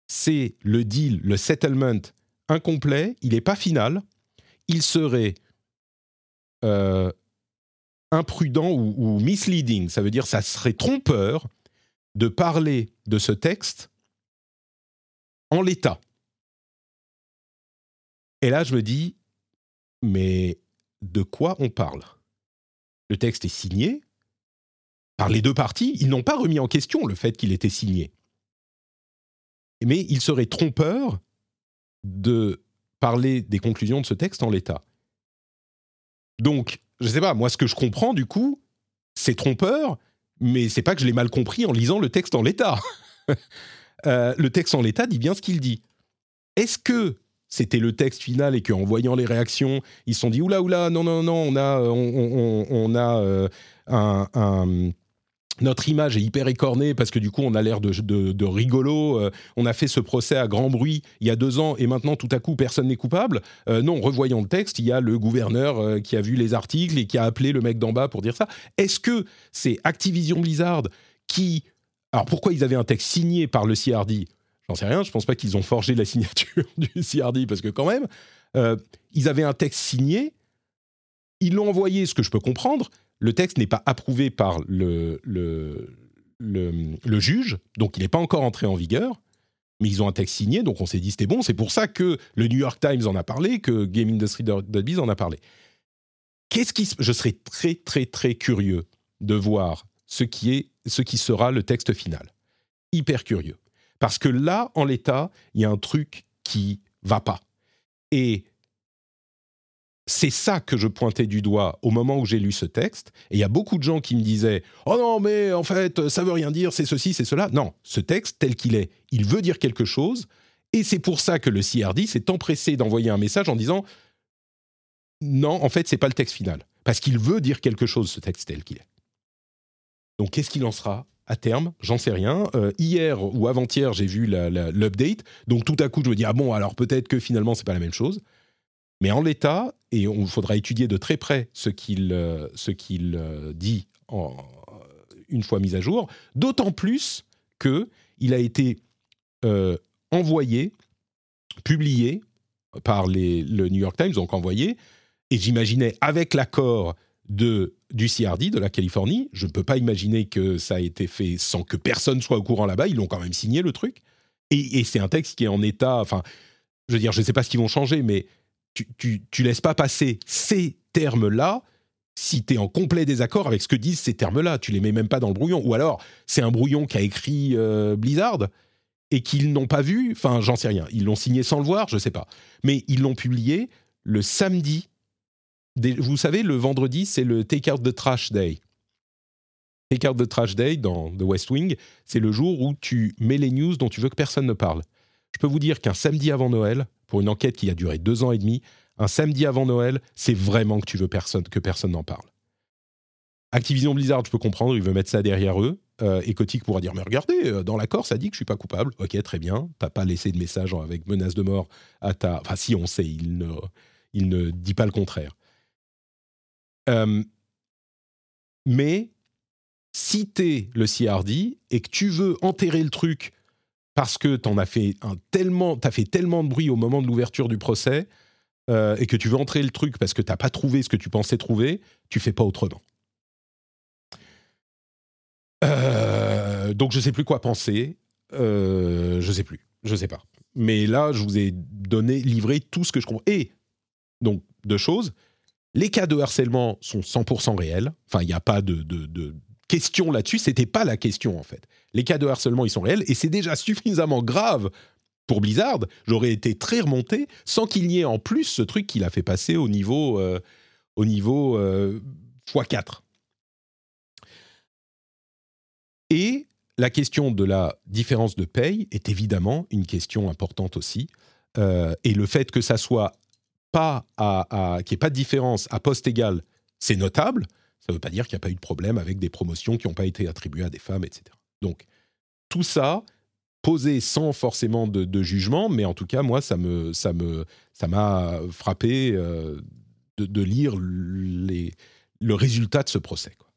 C'est le deal, le settlement incomplet, il n'est pas final. Il serait euh, imprudent ou, misleading. Ça veut dire ça serait trompeur de parler de ce texte en l'état. Et là, je me dis, mais de quoi on parle? Le texte est signé par les deux parties. Ils n'ont pas remis en question le fait qu'il était signé. Mais il serait trompeur de parler des conclusions de ce texte en l'état. Donc, je sais pas, moi ce que je comprends du coup, c'est trompeur, mais c'est pas que je l'ai mal compris en lisant le texte en l'état. [LAUGHS] Euh, le texte en l'état dit bien ce qu'il dit. Est-ce que c'était le texte final et qu'en voyant les réactions, ils se sont dit oula oula non non non on a on, a euh, un, notre image est hyper écornée parce que du coup on a l'air de, rigolo. Euh, on a fait ce procès à grand bruit il y a deux ans et maintenant tout à coup personne n'est coupable. Euh, non, revoyons le texte. Il y a le gouverneur euh, qui a vu les articles et qui a appelé le mec d'en bas pour dire ça. Est-ce que c'est Activision Blizzard qui... Alors pourquoi ils avaient un texte signé par le CRD J'en sais rien. Je pense pas qu'ils ont forgé la signature [LAUGHS] du CRD parce que quand même, ils avaient un texte signé Ils l'ont envoyé, ce que je peux comprendre. Le texte n'est pas approuvé par le, le, le, juge, donc il n'est pas encore entré en vigueur. Mais ils ont un texte signé, donc on s'est dit c'était bon. C'est pour ça que le New York Times en a parlé, que Game Industry en a parlé. Qu'est-ce qui, je serais très très très curieux de voir ce qui est, ce qui sera le texte final. Hyper curieux, parce que là, en l'état, il y a un truc qui va pas. Et c'est ça que je pointais du doigt au moment où j'ai lu ce texte. Et il y a beaucoup de gens qui me disaient Oh non, mais en fait, ça veut rien dire, c'est ceci, c'est cela. Non, ce texte, tel qu'il est, il veut dire quelque chose. Et c'est pour ça que le CRD s'est empressé d'envoyer un message en disant Non, en fait, c'est pas le texte final. Parce qu'il veut dire quelque chose, ce texte tel qu'il est. Donc, qu'est-ce qu'il en sera à terme, j'en sais rien. Euh, hier ou avant-hier, j'ai vu l'update. Donc tout à coup, je me dis ah bon, alors peut-être que finalement c'est pas la même chose. Mais en l'état, et on faudra étudier de très près ce qu'il euh, ce qu'il euh, dit en, une fois mis à jour, d'autant plus que il a été euh, envoyé, publié par le New York Times, donc envoyé, et j'imaginais avec l'accord de du CRD de la Californie, je ne peux pas imaginer que ça a été fait sans que personne soit au courant là-bas. Ils l'ont quand même signé le truc, et c'est un texte qui est en état. Enfin, je veux dire, je ne sais pas ce qu'ils vont changer, mais tu, tu, laisses pas passer ces termes-là si tu es en complet désaccord avec ce que disent ces termes-là. Tu les mets même pas dans le brouillon. Ou alors, c'est un brouillon qu'a écrit euh, Blizzard et qu'ils n'ont pas vu. Enfin, j'en sais rien. Ils l'ont signé sans le voir, je sais pas. Mais ils l'ont publié le samedi. Vous savez, le vendredi, c'est le Take Out the Trash Day. Take Out the Trash Day dans The West Wing, c'est le jour où tu mets les news dont tu veux que personne ne parle. Je peux vous dire qu'un samedi avant Noël, pour une enquête qui a duré deux ans et demi, un samedi avant Noël, c'est vraiment que tu veux personne, que personne n'en parle. Activision Blizzard, je peux comprendre, il veut mettre ça derrière eux. Euh, et Kotick pourra dire, mais regardez, euh, dans l'accord, ça dit que je suis pas coupable. Ok, très bien. T'as pas laissé de message avec menace de mort à ta... Enfin, si, on sait, il ne, il ne dit pas le contraire. Euh, mais si t'es le CRD et que tu veux enterrer le truc parce que tu as fait un tellement, as fait tellement de bruit au moment de l'ouverture du procès euh, et que tu veux entrer le truc parce que tu n'as pas trouvé ce que tu pensais trouver, tu fais pas autrement. Euh, donc je sais plus quoi penser. Euh, je sais plus. Je sais pas. Mais là, je vous ai donné, livré tout ce que je comprends. Et donc deux choses. Les cas de harcèlement sont 100% réels. Enfin, il n'y a pas de, de, de question là-dessus. C'était pas la question en fait les cas de harcèlement, ils sont réels, et c'est déjà suffisamment grave pour Blizzard. J'aurais été très remonté sans qu'il n'y ait en plus ce truc qu'il a fait passer au niveau, euh, au niveau x4. Euh, et la question de la différence de paye est évidemment une question importante aussi. Euh, et le fait que ça soit pas à, qu'il n'y ait pas de différence à poste égal, c'est notable. Ça ne veut pas dire qu'il n'y a pas eu de problème avec des promotions qui n'ont pas été attribuées à des femmes, etc. Donc, tout ça, posé sans forcément de, jugement, mais en tout cas, moi, ça me, ça me, ça m'a frappé euh, de, lire les, le résultat de ce procès. Quoi.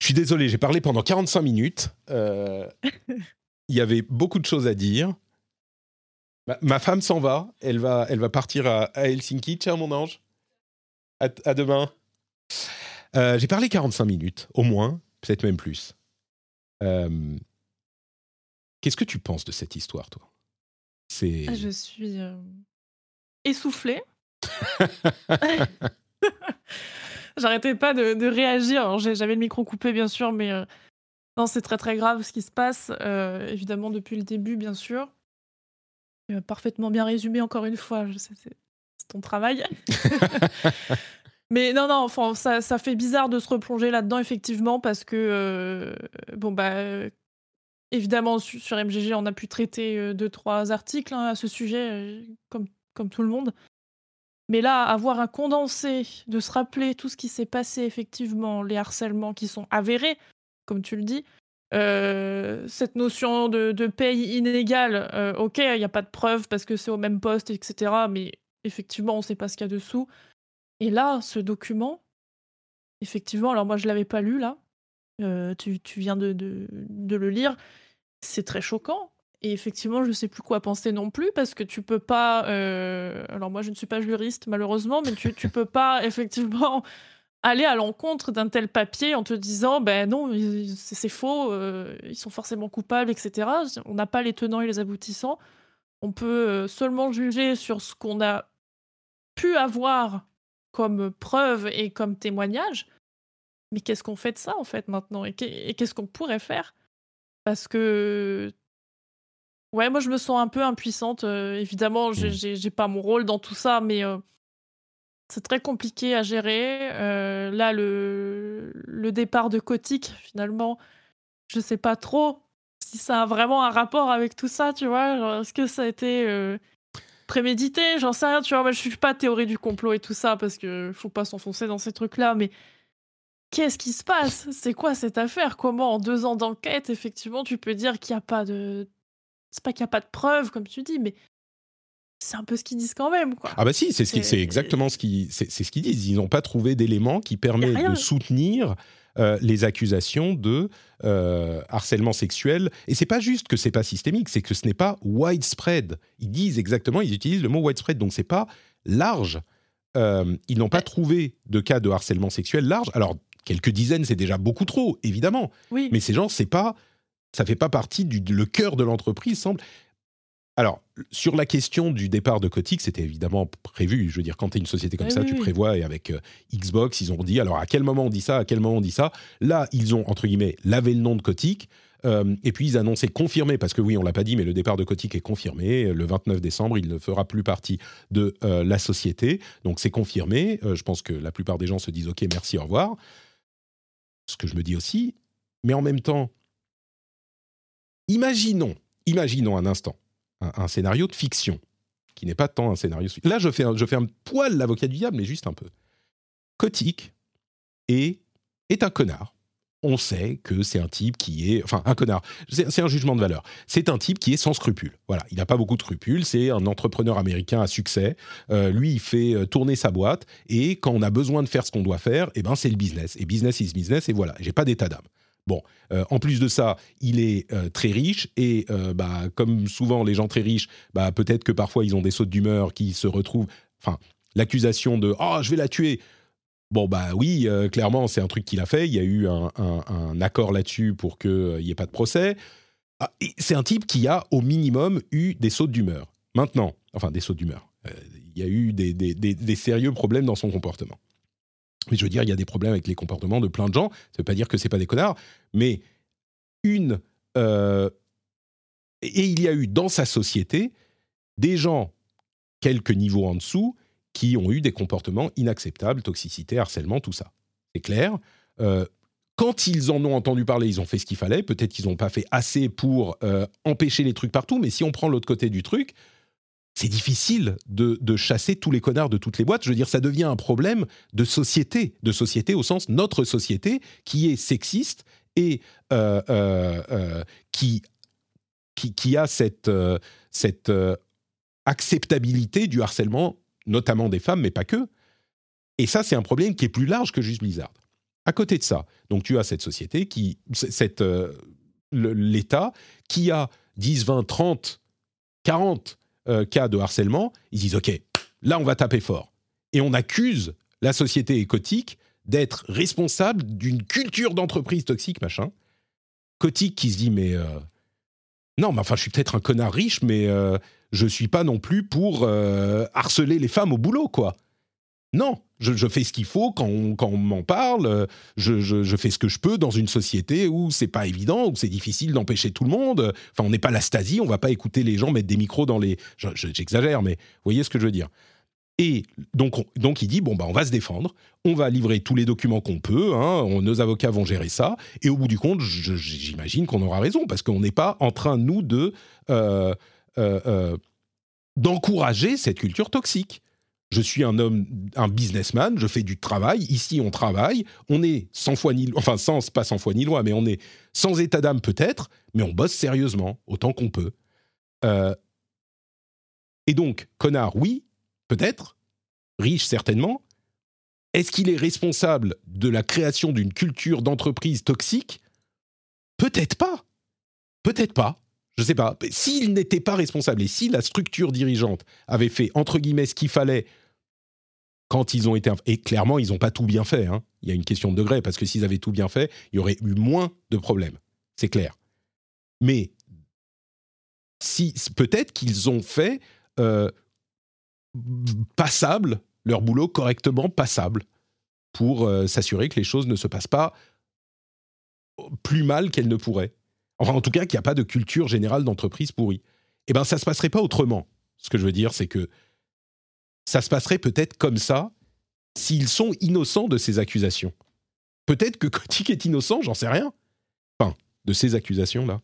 Je suis désolé, j'ai parlé pendant 45 minutes. Euh, [LAUGHS] il y avait beaucoup de choses à dire. Ma, femme s'en va. Elle va, elle va partir à, Helsinki. Tiens, mon ange. À, demain. Euh, j'ai parlé 45 minutes, au moins, peut-être même plus. Euh, qu'est-ce que tu penses de cette histoire, toi? C'est. Ah, je suis euh, essoufflée. [LAUGHS] [LAUGHS] J'arrêtais pas de, réagir. J'avais le micro coupé, bien sûr, mais euh, non, c'est très très grave ce qui se passe. évidemment, depuis le début, bien sûr. parfaitement bien résumé, encore une fois. C'est ton travail. [LAUGHS] Mais non, non, enfin, ça, ça fait bizarre de se replonger là-dedans, effectivement, parce que, euh, bon, bah, évidemment, sur MGG, on a pu traiter euh, deux, trois articles hein, à ce sujet, euh, comme, comme tout le monde. Mais là, avoir un condensé, de se rappeler tout ce qui s'est passé, effectivement, les harcèlements qui sont avérés, comme tu le dis, cette notion de, de paye inégale, ok, il n'y a pas de preuves parce que c'est au même poste, etc. Mais effectivement, on ne sait pas ce qu'il y a dessous. Et là, ce document, effectivement, alors moi je l'avais pas lu là, tu, tu, viens de, de, le lire, c'est très choquant. Et effectivement, je ne sais plus quoi penser non plus parce que tu peux pas. alors moi, je ne suis pas juriste malheureusement, mais tu ne peux pas [LAUGHS] effectivement aller à l'encontre d'un tel papier en te disant ben non c'est faux ils sont forcément coupables etc on n'a pas les tenants et les aboutissants on peut seulement juger sur ce qu'on a pu avoir comme preuve et comme témoignage mais qu'est-ce qu'on fait de ça en fait maintenant? Et qu'est-ce qu'on pourrait faire? Parce que ouais moi je me sens un peu impuissante évidemment mmh. j'ai pas mon rôle dans tout ça mais c'est très compliqué à gérer. Euh, là, le, le départ de Kotick, finalement, je sais pas trop si ça a vraiment un rapport avec tout ça, tu vois? Est-ce que ça a été euh, prémédité J'en sais rien, tu vois. Moi, je suis pas théorie du complot et tout ça parce que faut pas s'enfoncer dans ces trucs-là, mais qu'est-ce qui se passe? C'est quoi cette affaire? Comment, en deux ans d'enquête, effectivement, tu peux dire qu'il n'y a pas de. C'est pas qu'il n'y a pas de preuves, comme tu dis, mais c'est un peu ce qu'ils disent quand même. Quoi. Ah bah si, c'est, exactement ce qu'ils, c'est, ce qu'ils disent. Ils n'ont pas trouvé d'éléments qui permettent de soutenir euh, les accusations de euh, harcèlement sexuel. Et c'est pas juste que c'est pas systémique, c'est que ce n'est pas widespread. Ils disent exactement, ils utilisent le mot widespread, donc c'est pas large. Euh, ils n'ont pas trouvé de cas de harcèlement sexuel large. Alors quelques dizaines, c'est déjà beaucoup trop, évidemment. Oui. Mais ces gens, c'est pas, ça fait pas partie du le cœur de l'entreprise, semble. Alors, sur la question du départ de Kotick, c'était évidemment prévu. Je veux dire, quand tu es une société comme ça, tu prévois. Et avec euh, Xbox, ils ont dit alors à quel moment on dit ça, à quel moment on dit ça? Là, ils ont, entre guillemets, lavé le nom de Kotick. Euh, et puis ils annonçaient confirmé, parce que oui, on l'a pas dit, mais le départ de Kotick est confirmé. Le 29 décembre, il ne fera plus partie de euh, la société. Donc c'est confirmé. je pense que la plupart des gens se disent OK, merci, au revoir. Ce que je me dis aussi. Mais en même temps, imaginons, imaginons un instant un, scénario de fiction, qui n'est pas tant un scénario. Là, je fais un, je fais un poil l'avocat du diable, mais juste un peu. Kotick est, est un connard. On sait que c'est un type qui est. Enfin, un connard. C'est un jugement de valeur. C'est un type qui est sans scrupules. Voilà, il n'a pas beaucoup de scrupules. C'est un entrepreneur américain à succès. Euh, lui, il fait euh, tourner sa boîte. Et quand on a besoin de faire ce qu'on doit faire, eh ben, c'est le business. Et business is business. Et voilà, j'ai pas d'état d'âme. Bon, euh, en plus de ça, il est euh, très riche et euh, bah, comme souvent les gens très riches, bah, peut-être que parfois ils ont des sautes d'humeur qui se retrouvent. Enfin, l'accusation de oh je vais la tuer. Bon bah oui, clairement c'est un truc qu'il a fait. Il y a eu un, accord là-dessus pour qu'il n'y ait pas de procès. Ah, c'est un type qui a au minimum eu des sautes d'humeur. Maintenant, enfin des sautes d'humeur. il y a eu des sérieux problèmes dans son comportement. Mais je veux dire, il y a des problèmes avec les comportements de plein de gens. Ça ne veut pas dire que c'est pas des connards, mais une euh, et il y a eu dans sa société des gens quelques niveaux en dessous qui ont eu des comportements inacceptables, toxicité, harcèlement, tout ça. C'est clair. Euh, quand ils en ont entendu parler, ils ont fait ce qu'il fallait. Peut-être qu'ils n'ont pas fait assez pour euh, empêcher les trucs partout, mais si on prend l'autre côté du truc, c'est difficile de, chasser tous les connards de toutes les boîtes. Je veux dire, ça devient un problème de société, de société au sens notre société qui est sexiste et euh, euh, euh, qui, qui, a cette, cette acceptabilité du harcèlement, notamment des femmes, mais pas que. Et ça, c'est un problème qui est plus large que juste Blizzard. À côté de ça, donc tu as cette société qui, cette l'État qui a 10, 20, 30, 40 euh, cas de harcèlement, ils disent OK, là on va taper fort. Et on accuse la société écotique d'être responsable d'une culture d'entreprise toxique, machin. Cotique qui se dit mais euh, non, mais enfin je suis peut-être un connard riche, mais euh, je suis pas non plus pour harceler les femmes au boulot, quoi. Non, je, fais ce qu'il faut quand on, m'en parle. Euh, je, fais ce que je peux dans une société où c'est pas évident, où c'est difficile d'empêcher tout le monde. Enfin, on n'est pas la Stasi, on va pas écouter les gens mettre des micros dans les. J'exagère, mais vous voyez ce que je veux dire. Et donc, donc il dit bon bah on va se défendre, on va livrer tous les documents qu'on peut, hein, nos avocats vont gérer ça. Et au bout du compte, j'imagine qu'on aura raison parce qu'on n'est pas en train nous de euh, euh, d'encourager cette culture toxique je suis un homme, un businessman, je fais du travail. Ici, on travaille. On est sans foi ni enfin sans pas sans foi ni loi, mais on est sans état d'âme peut-être, mais on bosse sérieusement autant qu'on peut. Euh, et donc, connard, oui, peut-être, riche certainement. Est-ce qu'il est responsable de la création d'une culture d'entreprise toxique? Peut-être pas. Peut-être pas. Je sais pas. S'il n'était pas responsable et si la structure dirigeante avait fait, entre guillemets, ce qu'il fallait quand ils ont été... Et clairement, ils n'ont pas tout bien fait. Hein. Il y a une question de degré, parce que s'ils avaient tout bien fait, il y aurait eu moins de problèmes. C'est clair. Mais si, peut-être qu'ils ont fait euh, passable, leur boulot correctement passable, pour euh, s'assurer que les choses ne se passent pas plus mal qu'elles ne pourraient. Enfin, en tout cas, qu'il n'y a pas de culture générale d'entreprise pourrie. Eh bien, ça ne se passerait pas autrement. Ce que je veux dire, c'est que ça se passerait peut-être comme ça s'ils sont innocents de ces accusations. Peut-être que [LAUGHS] Kotick est innocent, j'en sais rien. Enfin, de ces accusations-là.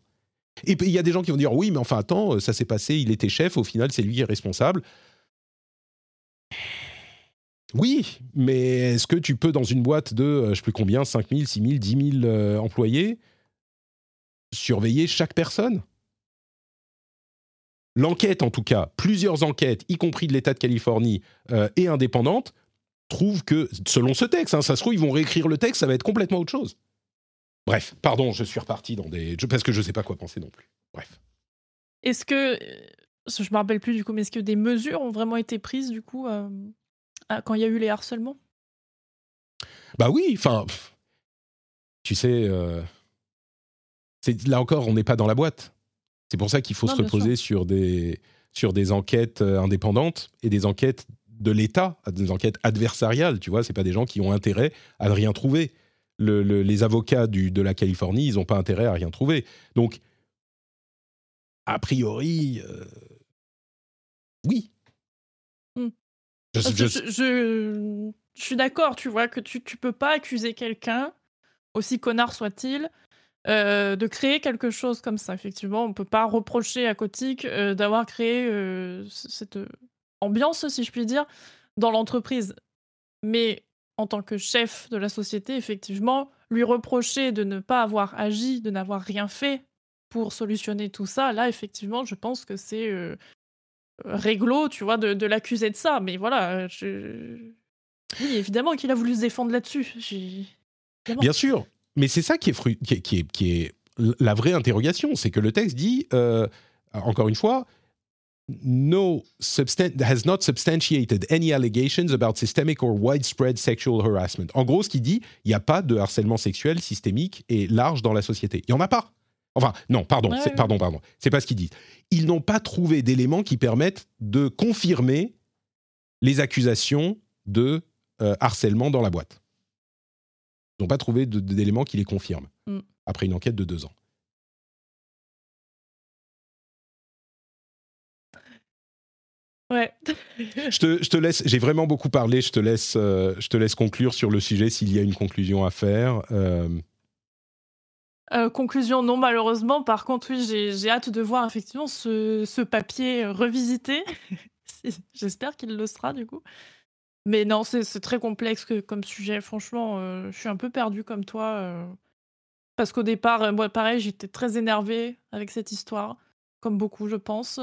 Et il y a des gens qui vont dire oui, mais enfin attends, ça s'est passé, il était chef, au final c'est lui qui est responsable. Oui, mais est-ce que tu peux dans une boîte de, euh, je ne sais plus combien, 5 000, 6 000, 10 000 employés, surveiller chaque personne L'enquête, en tout cas, plusieurs enquêtes, y compris de l'État de Californie euh, et indépendantes, trouvent que, selon ce texte, hein, ça se trouve, ils vont réécrire le texte, ça va être complètement autre chose. Bref, pardon, je suis reparti dans des. Parce que je ne sais pas quoi penser non plus. Bref. Est-ce que. Je me rappelle plus du coup, mais est-ce que des mesures ont vraiment été prises du coup euh, quand il y a eu les harcèlements? Bah oui, enfin. Tu sais. Euh, là encore, on n'est pas dans la boîte. C'est pour ça qu'il faut se reposer sur des, sur des enquêtes euh, indépendantes et des enquêtes de l'État, des enquêtes adversariales. Tu vois, c'est pas des gens qui ont intérêt à ne rien trouver. les avocats du, de la Californie, ils n'ont pas intérêt à rien trouver. Donc, a priori, euh, oui. Hmm. Je, suis d'accord, tu vois, que tu ne peux pas accuser quelqu'un, aussi connard soit-il, euh, de créer quelque chose comme ça. Effectivement, on ne peut pas reprocher à Kotick euh, d'avoir créé euh, cette ambiance, si je puis dire, dans l'entreprise. Mais en tant que chef de la société, effectivement, lui reprocher de ne pas avoir agi, de n'avoir rien fait pour solutionner tout ça, là, effectivement, je pense que c'est réglo, tu vois, de, l'accuser de ça. Mais voilà, oui, évidemment qu'il a voulu se défendre là-dessus. Bien sûr, mais c'est ça qui est, qui, est, qui, est, la vraie interrogation, c'est que le texte dit, euh, encore une fois, no has not substantiated any allegations about systemic or widespread sexual harassment. En gros, ce qui dit, il n'y a pas de harcèlement sexuel systémique et large dans la société. Il n'y en a pas. Enfin, non, pardon, pardon, pardon. C'est pas ce qu'ils disent. Ils n'ont pas trouvé d'éléments qui permettent de confirmer les accusations de euh, harcèlement dans la boîte. Ils n'ont pas trouvé d'éléments qui les confirment, mm. après une enquête de deux ans. Ouais. je, te, je, te, laisse, j'ai vraiment beaucoup parlé, je te, laisse, euh, je te laisse conclure sur le sujet s'il y a une conclusion à faire. Euh. Euh, conclusion, non, malheureusement. Par contre, oui, j'ai hâte de voir effectivement ce, ce papier revisité. [LAUGHS] J'espère qu'il le sera, du coup. Mais non, c'est très complexe comme sujet. Franchement, euh, je suis un peu perdue comme toi. Euh, parce qu'au départ, euh, moi, pareil, j'étais très énervée avec cette histoire, comme beaucoup, je pense.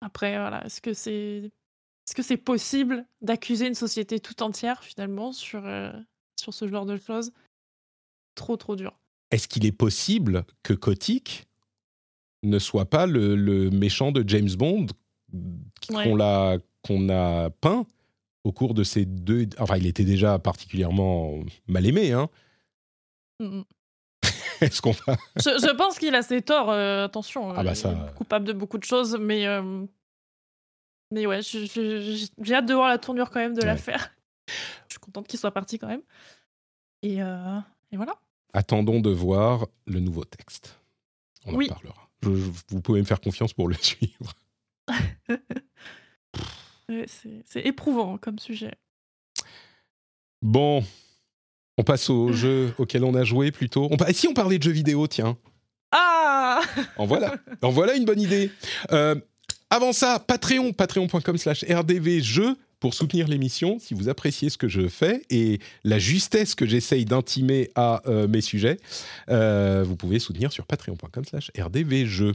après, voilà, est-ce que c'est est-ce que c'est possible d'accuser une société tout entière, finalement, sur, sur ce genre de choses? Trop, trop dur. Est-ce qu'il est possible que Kotick ne soit pas le, le méchant de James Bond qu'on l'a qu'on a peint au cours de ces deux. Enfin, il était déjà particulièrement mal aimé, hein. Mm, mm. [LAUGHS] Est-ce qu'on va. je, pense qu'il a ses torts, euh, attention. Ah bah ça... coupable de beaucoup de choses, mais. Euh, mais ouais, j'ai hâte de voir la tournure quand même de l'affaire. [LAUGHS] Je suis contente qu'il soit parti quand même. Et, euh, et, voilà. Attendons de voir le nouveau texte. On en parlera. vous pouvez me faire confiance pour le [LAUGHS] suivre. C'est éprouvant comme sujet. Bon, on passe au [LAUGHS] jeu auquel on a joué plutôt. On, si on parlait de jeux vidéo, tiens Ah [LAUGHS] En voilà, en voilà une bonne idée. Euh, avant ça, Patreon, patreon.com slash rdvjeux pour soutenir l'émission, si vous appréciez ce que je fais et la justesse que j'essaye d'intimer à euh, mes sujets, euh, vous pouvez soutenir sur patreon.com slash rdvjeux.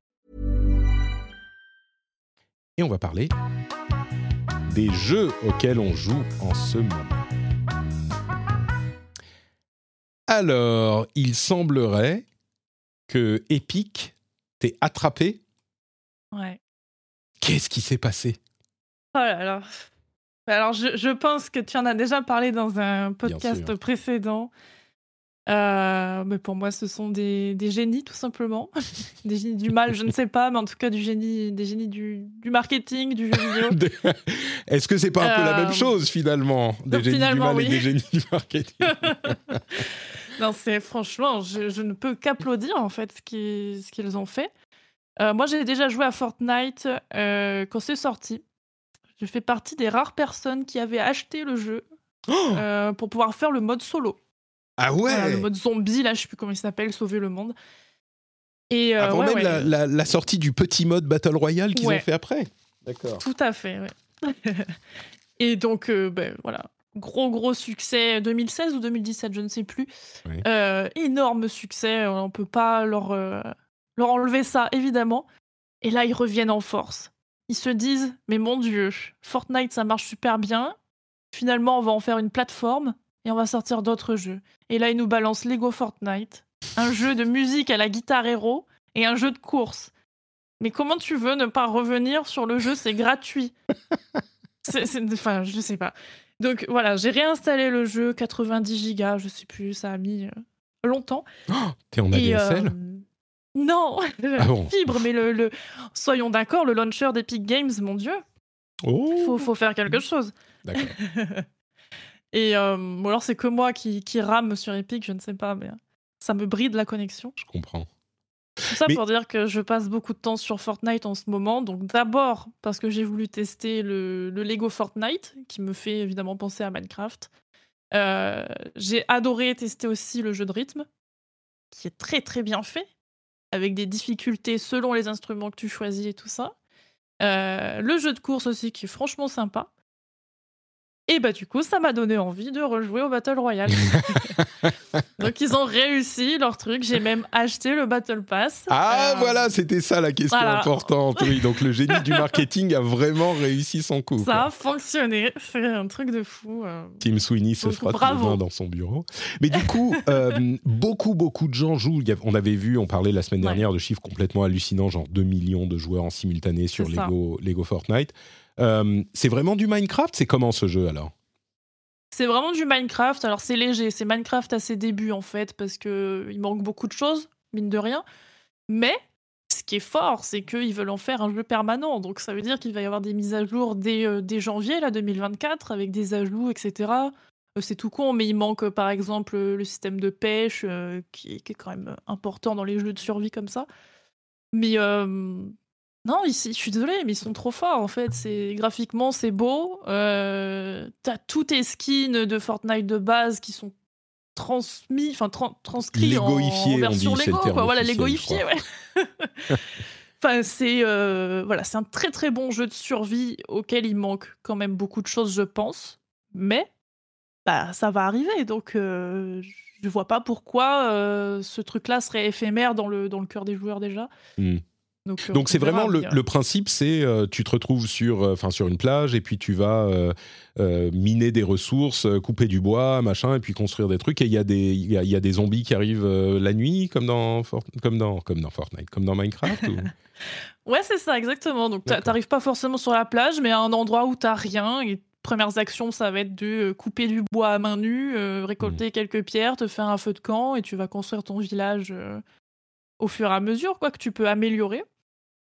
Et on va parler des jeux auxquels on joue en ce moment. Alors, il semblerait que Epic t'ait attrapé. Ouais. Qu'est-ce qui s'est passé? Oh là là. Alors, je, je pense que tu en as déjà parlé dans un podcast précédent. Euh, mais pour moi, ce sont des, des génies, tout simplement. [LAUGHS] des génies du mal, je ne sais pas, mais en tout cas, du génie, des génies du, du marketing, du jeu vidéo. [LAUGHS] Est-ce que c'est pas un peu la Euh, même chose finalement Des donc, génies du mal et des génies du marketing? [LAUGHS] non, c'est franchement, je, je ne peux qu'applaudir en fait ce qu'ils ont fait. Euh, moi, j'ai déjà joué à Fortnite euh, quand c'est sorti. Je fais partie des rares personnes qui avaient acheté le jeu Oh euh, pour pouvoir faire le mode solo. Ah ouais Voilà, le mode zombie, là, je sais plus comment il s'appelle, sauver le monde. Et euh, Avant ouais, même ouais, la, la- la sortie du petit mode Battle Royale qu'ils Ouais. ont fait après. D'accord. Tout à fait, ouais. [LAUGHS] Et donc, euh, ben, voilà, gros, gros succès 2016 ou 2017, je ne sais plus. Oui. Euh, énorme succès, on peut pas leur, euh, leur enlever ça, évidemment. Et là, ils reviennent en force. Ils se disent, mais mon Dieu, Fortnite, ça marche super bien. Finalement, on va en faire une plateforme et on va sortir d'autres jeux. Et là, ils nous balancent Lego Fortnite, un jeu de musique à la guitare héros et un jeu de course. Mais comment tu veux ne pas revenir sur le jeu? C'est gratuit. [LAUGHS] C'est- Enfin, je sais pas. Donc voilà, j'ai réinstallé le jeu, 90 gigas, je sais plus, ça a mis euh, longtemps. [GASPS] Oh, T'es en Et, ADSL euh, Non, [LAUGHS] Ah bon fibre, mais le, le- soyons d'accord, le launcher d'Epic Games, mon dieu, Oh faut, faut faire quelque chose. D'accord. [LAUGHS] Et euh, ou alors c'est que moi qui, qui rame sur Epic, je ne sais pas, mais ça me bride la connexion. Je comprends. Tout ça Mais- pour dire que je passe beaucoup de temps sur Fortnite en ce moment. Donc d'abord parce que j'ai voulu tester le, le Lego Fortnite, qui me fait évidemment penser à Minecraft. Euh, j'ai adoré tester aussi le jeu de rythme, qui est très très bien fait, avec des difficultés selon les instruments que tu choisis et tout ça. Euh, le jeu de course aussi, qui est franchement sympa. Et bah du coup, ça m'a donné envie de rejouer au Battle Royale. [LAUGHS] Donc ils ont réussi leur truc. J'ai même acheté le Battle Pass. Ah Euh, voilà, c'était ça la question voilà. importante. Oui, donc le génie du marketing a vraiment réussi son coup. Ça quoi. a fonctionné. C'est un truc de fou. euh. Tim Sweeney se Donc, frotte bravo. le main dans son bureau. Mais du coup, euh, beaucoup, beaucoup de gens jouent. On avait vu, on parlait la semaine Ouais. dernière de chiffres complètement hallucinants, genre 2 millions de joueurs en simultané sur Lego Fortnite. Euh, c'est vraiment du Minecraft C'est comment ce jeu alors? C'est vraiment du Minecraft. Alors c'est léger. C'est Minecraft à ses débuts en fait, parce que il manque beaucoup de choses, mine de rien. Mais ce qui est fort, c'est qu'ils veulent en faire un jeu permanent. Donc ça veut dire qu'il va y avoir des mises à jour dès, euh, janvier là, 2024, avec des ajouts, etc. Euh, c'est tout con, mais il manque par exemple le système de pêche, qui, qui est quand même important dans les jeux de survie comme ça. Mais non, ici, je suis désolée, mais ils sont trop forts en fait. C'est graphiquement, c'est beau. Euh, T'as tous tes skins de Fortnite de base qui sont transmis, enfin tran- transcrits en, version dit, Lego, quoi. Voilà, légoifié, ouais. [LAUGHS] Enfin, c'est euh, voilà, c'est un très très bon jeu de survie auquel il manque quand même beaucoup de choses, je pense. Mais bah, ça va arriver, donc euh, je vois pas pourquoi euh, ce truc-là serait éphémère dans le dans le cœur des joueurs déjà. Hmm. Donc, euh, c'est vraiment le, principe, c'est euh, tu te retrouves sur, euh, sur une plage et puis tu vas euh, miner des ressources, couper du bois, machin, et puis construire des trucs. Et il y a des y a, y a des zombies qui arrivent la nuit, comme dans comme dans comme dans Fortnite, comme dans Minecraft. ou- [LAUGHS] Ouais, c'est ça, exactement. Donc, t'arrives pas forcément sur la plage, mais à un endroit où t'as rien. Et premières actions, ça va être de couper du bois à main nue, euh, récolter Mmh. quelques pierres, te faire un feu de camp, et tu vas construire ton village euh, au fur et à mesure, quoi, que tu peux améliorer.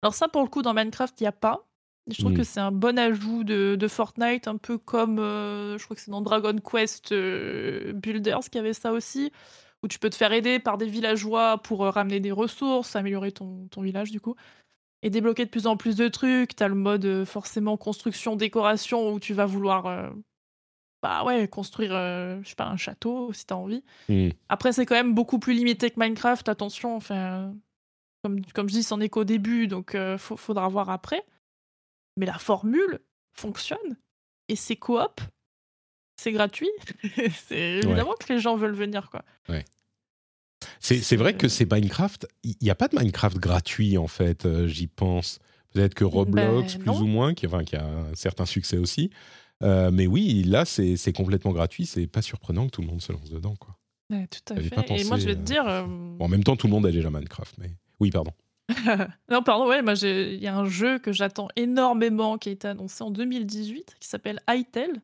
Alors ça, pour le coup, dans Minecraft, il n'y a pas. Je trouve Mm. que c'est un bon ajout de, de Fortnite, un peu comme, euh, je crois que c'est dans Dragon Quest euh, Builders qui avait ça aussi, où tu peux te faire aider par des villageois pour euh, ramener des ressources, améliorer ton, ton village du coup, et débloquer de plus en plus de trucs. T'as le mode euh, forcément construction, décoration, où tu vas vouloir bah ouais, construire, euh, je sais pas, un château si t'as envie. Hmm. Après, c'est quand même beaucoup plus limité que Minecraft, attention, enfin, comme, comme je dis, c'en est qu'au début, donc euh, faudra voir après. Mais la formule fonctionne, et c'est coop, c'est gratuit, [LAUGHS] c'est évidemment que les gens veulent venir, quoi. C'est c'est vrai Euh. que c'est Minecraft. Il n'y a pas de Minecraft gratuit, en fait, euh, j'y pense. Peut-être que Roblox, Ben, plus non. ou moins, qui, enfin, qui a un certain succès aussi. Euh, mais oui, là, c'est complètement gratuit. C'est pas surprenant que tout le monde se lance dedans. Quoi. Ouais, tout à fait. pas et moi, pensé, je vais te euh, dire. euh, Bon, en même temps, tout le monde a déjà Minecraft. Mais oui, pardon. [LAUGHS] non, pardon, ouais, moi, il y a un jeu que j'attends énormément qui a été annoncé en 2018 qui s'appelle Hytale,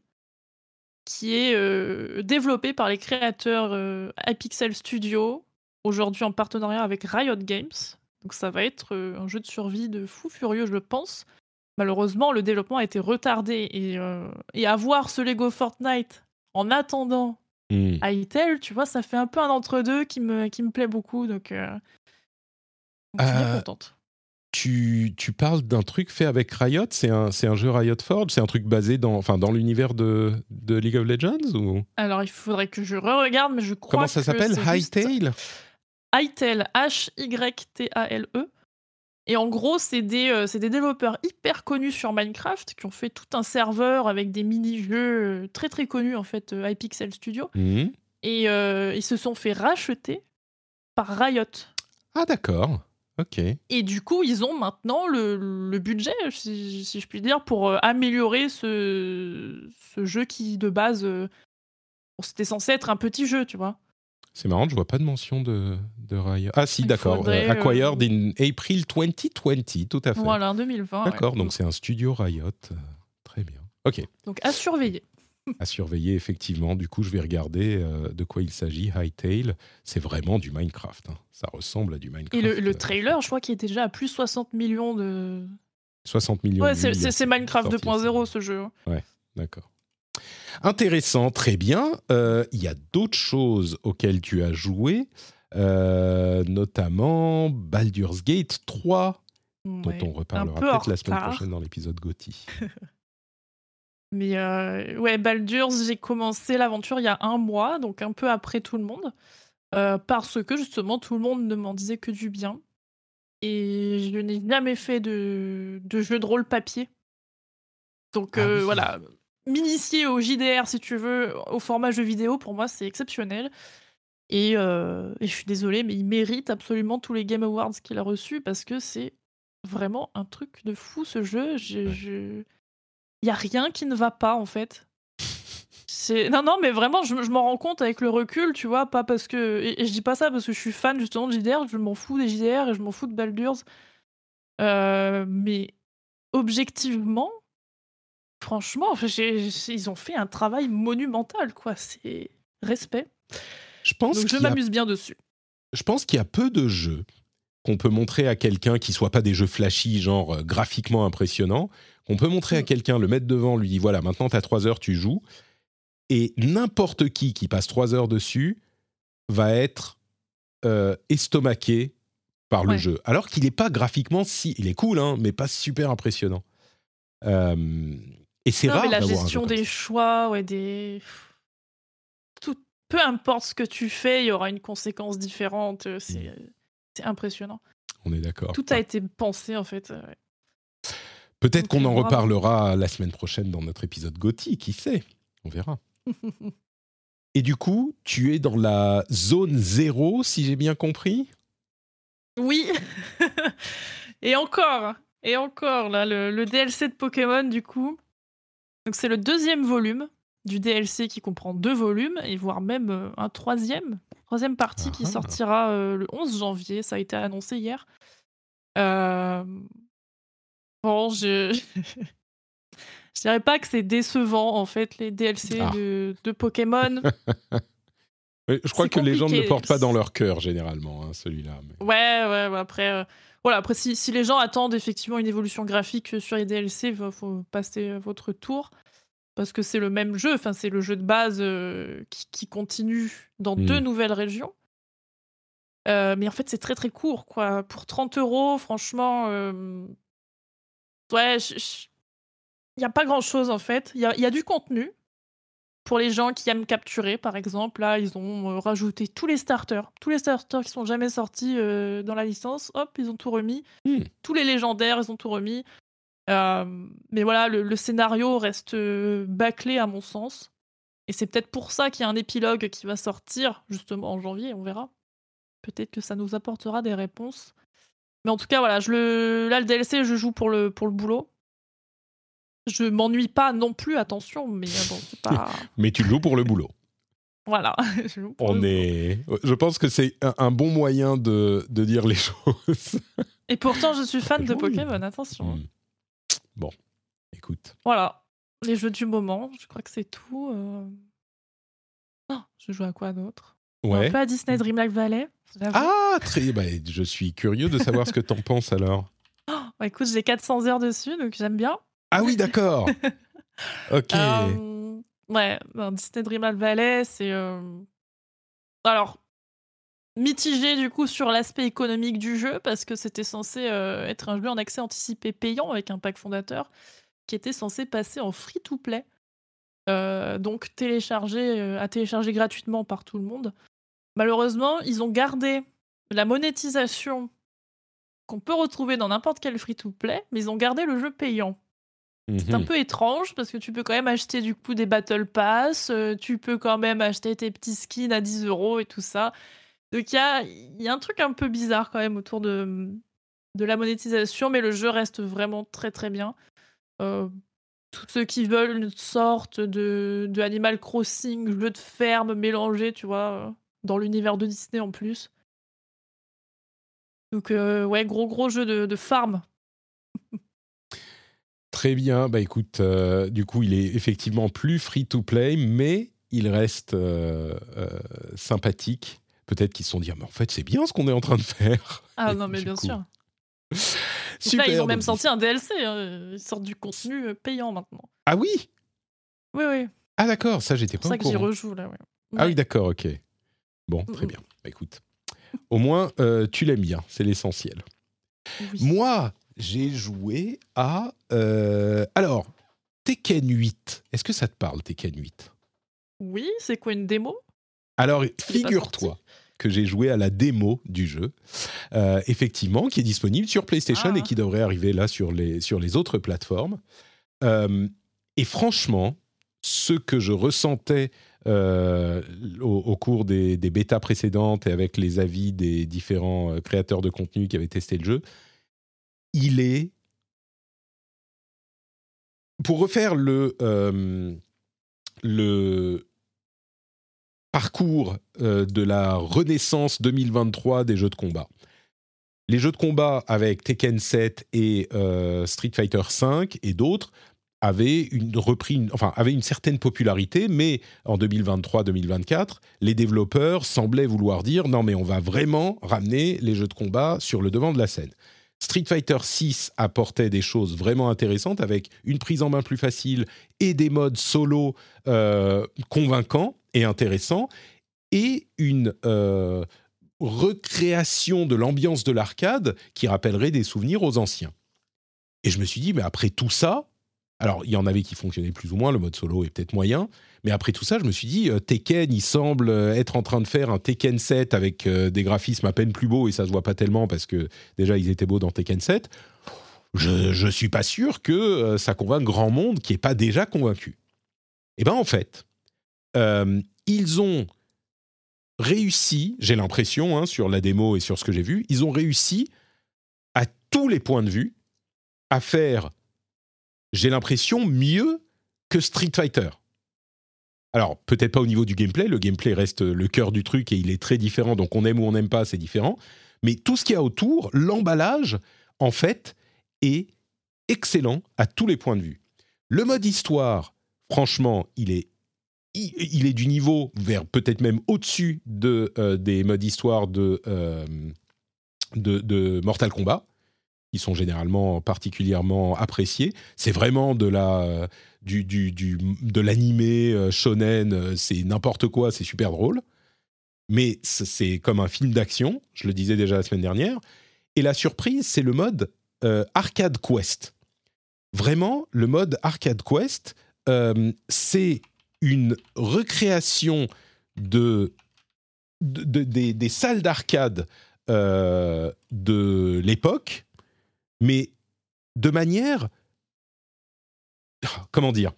qui est euh, développé par les créateurs iPixel Studio, aujourd'hui en partenariat avec Riot Games. Donc, ça va être un jeu de survie de fou furieux, je pense. Malheureusement, le développement a été retardé et, euh, et avoir ce Lego Fortnite en attendant Hmm. Hytale, tu vois, ça fait un peu un entre-deux qui me, qui me plaît beaucoup. Donc, euh, donc je suis bien Euh, contente. Tu, tu parles d'un truc fait avec Riot C'est un, c'est un jeu Riot Forge C'est un truc basé dans, enfin, dans l'univers de, de League of Legends ou... Alors, il faudrait que je re-regarde, mais je crois Comment ça s'appelle? c'est juste Hytale, H-Y-T-A-L-E. Et en gros, c'est des, euh, c'est des développeurs hyper connus sur Minecraft qui ont fait tout un serveur avec des mini-jeux euh, très très connus, en fait, euh, iPixel Studio. Hmm. Et euh, ils se sont fait racheter par Riot. Ah, d'accord. Ok. Et du coup, ils ont maintenant le, le budget, si, si je puis dire, pour améliorer ce, ce jeu qui, de base, bon, c'était censé être un petit jeu, tu vois. C'est marrant, je vois pas de mention de, de Riot. Ah si, d'accord. Euh, acquired euh, in April 2020, tout à fait. Voilà, en 2020. ouais. D'accord, donc c'est un studio Riot. Euh, Très bien. Ok, Donc à surveiller. [LAUGHS] à surveiller effectivement. Du coup, je vais regarder euh, de quoi il s'agit. Hytale, c'est vraiment du Minecraft. hein. Ça ressemble à du Minecraft. Et le, le trailer, je crois qu'il était déjà à plus 60 millions de. 60 millions. Ouais, de c'est Minecraft sorti 2.0 ça. ce jeu. D'accord. Intéressant, très bien. Euh, Il y a d'autres choses auxquelles tu as joué, euh, notamment Baldur's Gate 3, dont on reparlera peut-être la semaine prochaine dans l'épisode Gotti. [LAUGHS] Mais euh, ouais, Baldur's, j'ai commencé l'aventure il y a un mois, donc un peu après tout le monde, euh, parce que justement tout le monde ne m'en disait que du bien. Et je n'ai jamais fait de, de jeu de rôle papier. Donc Ah oui. voilà, m'initier au JDR si tu veux, au format jeu vidéo, pour moi c'est exceptionnel. Et, euh, et je suis désolée, mais il mérite absolument tous les Game Awards qu'il a reçus parce que c'est vraiment un truc de fou ce jeu. Je, Ouais. je- Il y a rien qui ne va pas en fait. Non non mais vraiment je, je m'en rends compte avec le recul tu vois pas parce que et, et je dis pas ça parce que je suis fan justement de JDR je m'en fous des JDR et je m'en fous de Baldur's Euh, mais objectivement franchement ils ont fait un travail monumental quoi c'est respect Je pense donc je a m'amuse bien dessus je pense qu'il y a peu de jeux qu'on peut montrer à quelqu'un qui soit pas des jeux flashy, genre euh, graphiquement impressionnants, qu'on peut montrer à Mm. quelqu'un, le mettre devant, lui dit voilà, maintenant tu as trois heures, tu joues, et n'importe qui qui passe trois heures dessus va être euh, estomaqué par le Ouais. jeu. Alors qu'il n'est pas graphiquement si. Il est cool, hein, mais pas super impressionnant. Euh, et c'est rare mais la gestion des choix, ouais, des. Tout, peu importe ce que tu fais, il y aura une conséquence différente. euh, C'est Mm. c'est impressionnant. On est d'accord. Tout a été pensé, en fait. euh, ouais. Peut-être qu'on en reparlera la semaine prochaine dans notre épisode Gotti, qui sait? On verra. [LAUGHS] Et du coup, tu es dans la zone zéro, si j'ai bien compris? Oui [LAUGHS] Et encore Et encore, là, le, le DLC de Pokémon, du coup. Donc, c'est le deuxième volume du DLC qui comprend deux volumes, et voire même euh, un troisième. Troisième partie qui Ah sortira euh, le 11 janvier. Ça a été annoncé hier. Euh, Bon, je. [LAUGHS] Je dirais pas que c'est décevant, en fait, les DLC Ah. de, de Pokémon. [LAUGHS] Je crois que les gens ne le portent pas dans leur cœur, généralement, hein, celui-là. mais- Ouais, ouais, ouais, après, euh, voilà, après si, si les gens attendent effectivement une évolution graphique sur les DLC, il faut passer euh, votre tour. Parce que c'est le même jeu, enfin, c'est le jeu de base euh, qui, qui continue dans Mm. deux nouvelles régions. Euh, mais en fait, c'est très très court, quoi. Pour 30 euros, franchement, euh, ouais, il n'y a pas grand chose en fait. Il y a, y a du contenu, pour les gens qui aiment capturer, par exemple, là, ils ont euh, rajouté tous les starters. Tous les starters qui sont jamais sortis euh, dans la licence, hop, ils ont tout remis. Hmm. Tous les légendaires, ils ont tout remis. Euh, mais voilà, le, le scénario reste bâclé à mon sens. Et c'est peut-être pour ça qu'il y a un épilogue qui va sortir, justement, en janvier, on verra. Peut-être que ça nous apportera des réponses. Mais en tout cas, voilà, je le... là, le DLC, je joue pour le, pour le boulot. Je m'ennuie pas non plus, attention, mais euh, bon, c'est pas. [LAUGHS] Mais tu le joues pour le boulot. voilà. [LAUGHS] je joue pour le On boulot. est. Je pense que c'est un, un bon moyen de, de dire les [LAUGHS] choses. Et pourtant, je suis fan de. Pokémon, attention. Hmm. Bon, écoute. Voilà, les jeux du moment, je crois que c'est tout. euh. Ah, je joue à quoi d'autre? Ouais. Un peu à Disney Dreamlight Valley. Ah, très. bah, je suis curieux de savoir ce que t'en penses alors. Bah, écoute, j'ai 400 heures dessus, donc j'aime bien. Ah oui, d'accord. [LAUGHS] Ok. Euh, ouais, ben, Disney Dreamlight Valley, c'est. euh, Alors, mitigé du coup sur l'aspect économique du jeu, parce que c'était censé euh, être un jeu en accès anticipé payant avec un pack fondateur qui était censé passer en free-to-play. Euh, donc téléchargé, à télécharger gratuitement par tout le monde. Malheureusement, ils ont gardé la monétisation qu'on peut retrouver dans n'importe quel free-to-play, mais ils ont gardé le jeu payant. C'est un Mhm. peu étrange parce que tu peux quand même acheter du coup des Battle Pass, euh, tu peux quand même acheter tes petits skins à 10 euros et tout ça. Donc il y a, il y a un truc un peu bizarre quand même autour de, de la monétisation, mais le jeu reste vraiment très très bien. Euh, tous ceux qui veulent une sorte de, de Animal Crossing, jeu de ferme mélangé, tu vois, euh, dans l'univers de Disney en plus. Donc euh, ouais, gros gros jeu de, de farm. Très bien. Bah écoute, euh, du coup, il est effectivement plus free to play, mais il reste euh, euh, sympathique. Peut-être qu'ils se sont dit, Ah, mais en fait, c'est bien ce qu'on est en train de faire. Ah Et non mais bien coup, sûr. [LAUGHS] Super. là, ils ont même sorti un DLC. hein. Ils sortent du contenu payant maintenant. Ah oui? Oui, oui. Ah d'accord, ça j'étais C'est pas pour ça au que j'y courant. rejoue là. ouais. Ah oui, d'accord, ok. Bon, très Mm, mm. bien. Bah, écoute, au moins tu l'aimes bien, c'est l'essentiel. Oui. Moi, j'ai joué à euh, alors Tekken 8. Est-ce que ça te parle Tekken 8 Oui, c'est quoi une démo? Alors, figure-toi que j'ai joué à la démo du jeu, euh, effectivement, qui est disponible sur PlayStation Ah. et qui devrait arriver là sur les, sur les autres plateformes. Euh, et franchement, ce que je ressentais euh, au, au cours des, des bêtas précédentes et avec les avis des différents créateurs de contenu qui avaient testé le jeu, il est... Pour refaire le, euh, parcours euh, de la renaissance 2023 des jeux de combat. Les jeux de combat avec Tekken 7 et euh, Street Fighter 5 et d'autres avaient une, repris enfin, avaient une certaine popularité, mais en 2023-2024, les développeurs semblaient vouloir dire non mais on va vraiment ramener les jeux de combat sur le devant de la scène. Street Fighter 6 apportait des choses vraiment intéressantes avec une prise en main plus facile et des modes solo euh, convaincants et intéressants et une euh, recréation de l'ambiance de l'arcade qui rappellerait des souvenirs aux anciens. Et je me suis dit, mais après tout ça, alors il y en avait qui fonctionnaient plus ou moins, le mode solo est peut-être moyen, mais après tout ça, je me suis dit, euh, Tekken, il semble euh, être en train de faire un Tekken 7 avec euh, des graphismes à peine plus beaux, et ça se voit pas tellement parce que déjà ils étaient beaux dans Tekken 7. Je, je suis pas sûr que ça convainc grand monde qui est pas déjà convaincu. Et ben en fait, ils ont réussi, j'ai l'impression, hein, sur la démo et sur ce que j'ai vu, ils ont réussi à tous les points de vue à faire, j'ai l'impression, mieux que Street Fighter. Alors, peut-être pas au niveau du gameplay, le gameplay reste le cœur du truc et il est très différent, donc on aime ou on n'aime pas, c'est différent. Mais tout ce qu'il y a autour, l'emballage, en fait, est excellent à tous les points de vue. Le mode histoire, franchement, il est il, est du niveau vers peut-être même au-dessus de, euh, des modes histoire de, euh, de Mortal Kombat, qui sont généralement particulièrement appréciés. C'est vraiment de la du, du, du- de l'animé euh, shonen, euh, c'est n'importe quoi, c'est super drôle. Mais c'est comme un film d'action, je le disais déjà la semaine dernière. Et la surprise, c'est le mode euh, Arcade Quest. Vraiment, le mode Arcade Quest, euh, c'est une recréation de, de- de- des, des salles d'arcade euh, de l'époque, mais de manière... Comment dire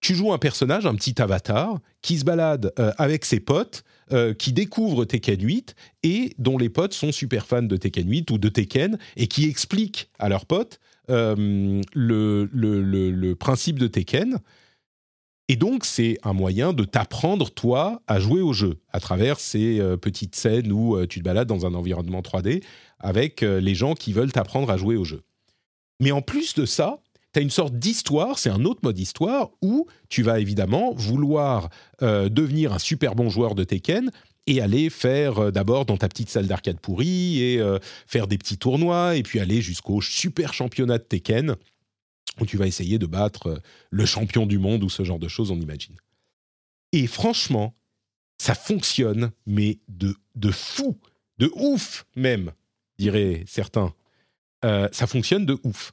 Tu joues un personnage, un petit avatar, qui se balade euh, avec ses potes, euh, qui découvre Tekken 8 et dont les potes sont super fans de Tekken 8 ou de Tekken et qui expliquent à leurs potes euh, le, principe de Tekken. Et donc, c'est un moyen de t'apprendre, toi, à jouer au jeu, à travers ces petites scènes où tu te balades dans un environnement 3D avec euh, les gens qui veulent t'apprendre à jouer au jeu. Mais en plus de ça, tu as une sorte d'histoire, c'est un autre mode histoire, où tu vas évidemment vouloir euh, devenir un super bon joueur de Tekken et aller faire euh, d'abord dans ta petite salle d'arcade pourrie et faire des petits tournois et puis aller jusqu'au super championnat de Tekken où tu vas essayer de battre le champion du monde ou ce genre de choses, on imagine. Et franchement, ça fonctionne, mais de, de fou, de ouf même, diraient certains. Euh, ça fonctionne de ouf.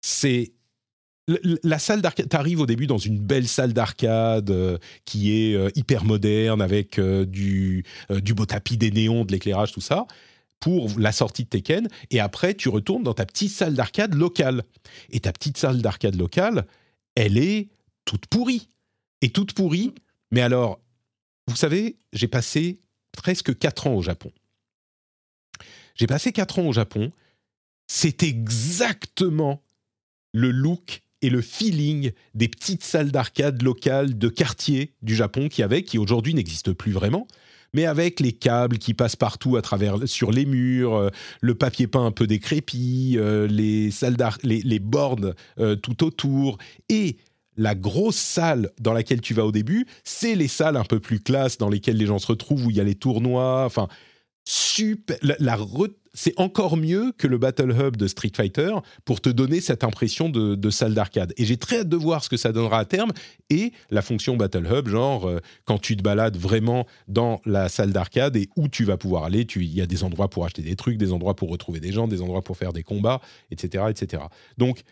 C'est la salle d'arcade. T'arrives au début dans une belle salle d'arcade euh, qui est euh, hyper moderne avec du, du beau tapis, des néons, de l'éclairage, tout ça pour la sortie de Tekken. Et après, tu retournes dans ta petite salle d'arcade locale. Et ta petite salle d'arcade locale, elle est toute pourrie. Et toute pourrie. Mais alors, vous savez, j'ai passé presque 4 ans au Japon. J'ai passé 4 ans au Japon. C'est exactement le look et le feeling des petites salles d'arcade locales de quartier du Japon qui avaient, qui aujourd'hui n'existent plus vraiment, mais avec les câbles qui passent partout à travers sur les murs, euh, le papier peint un peu décrépit, euh, les salles les, les bornes euh, tout autour et la grosse salle dans laquelle tu vas au début, c'est les salles un peu plus classe dans lesquelles les gens se retrouvent où il y a les tournois, enfin la, re- c'est encore mieux que le Battle Hub de Street Fighter pour te donner cette impression de, salle d'arcade. Et j'ai très hâte de voir ce que ça donnera à terme. Et la fonction Battle Hub, genre euh, quand tu te balades vraiment dans la salle d'arcade et où tu vas pouvoir aller, il y a des endroits pour acheter des trucs, des endroits pour retrouver des gens, des endroits pour faire des combats, etc. etc. Donc,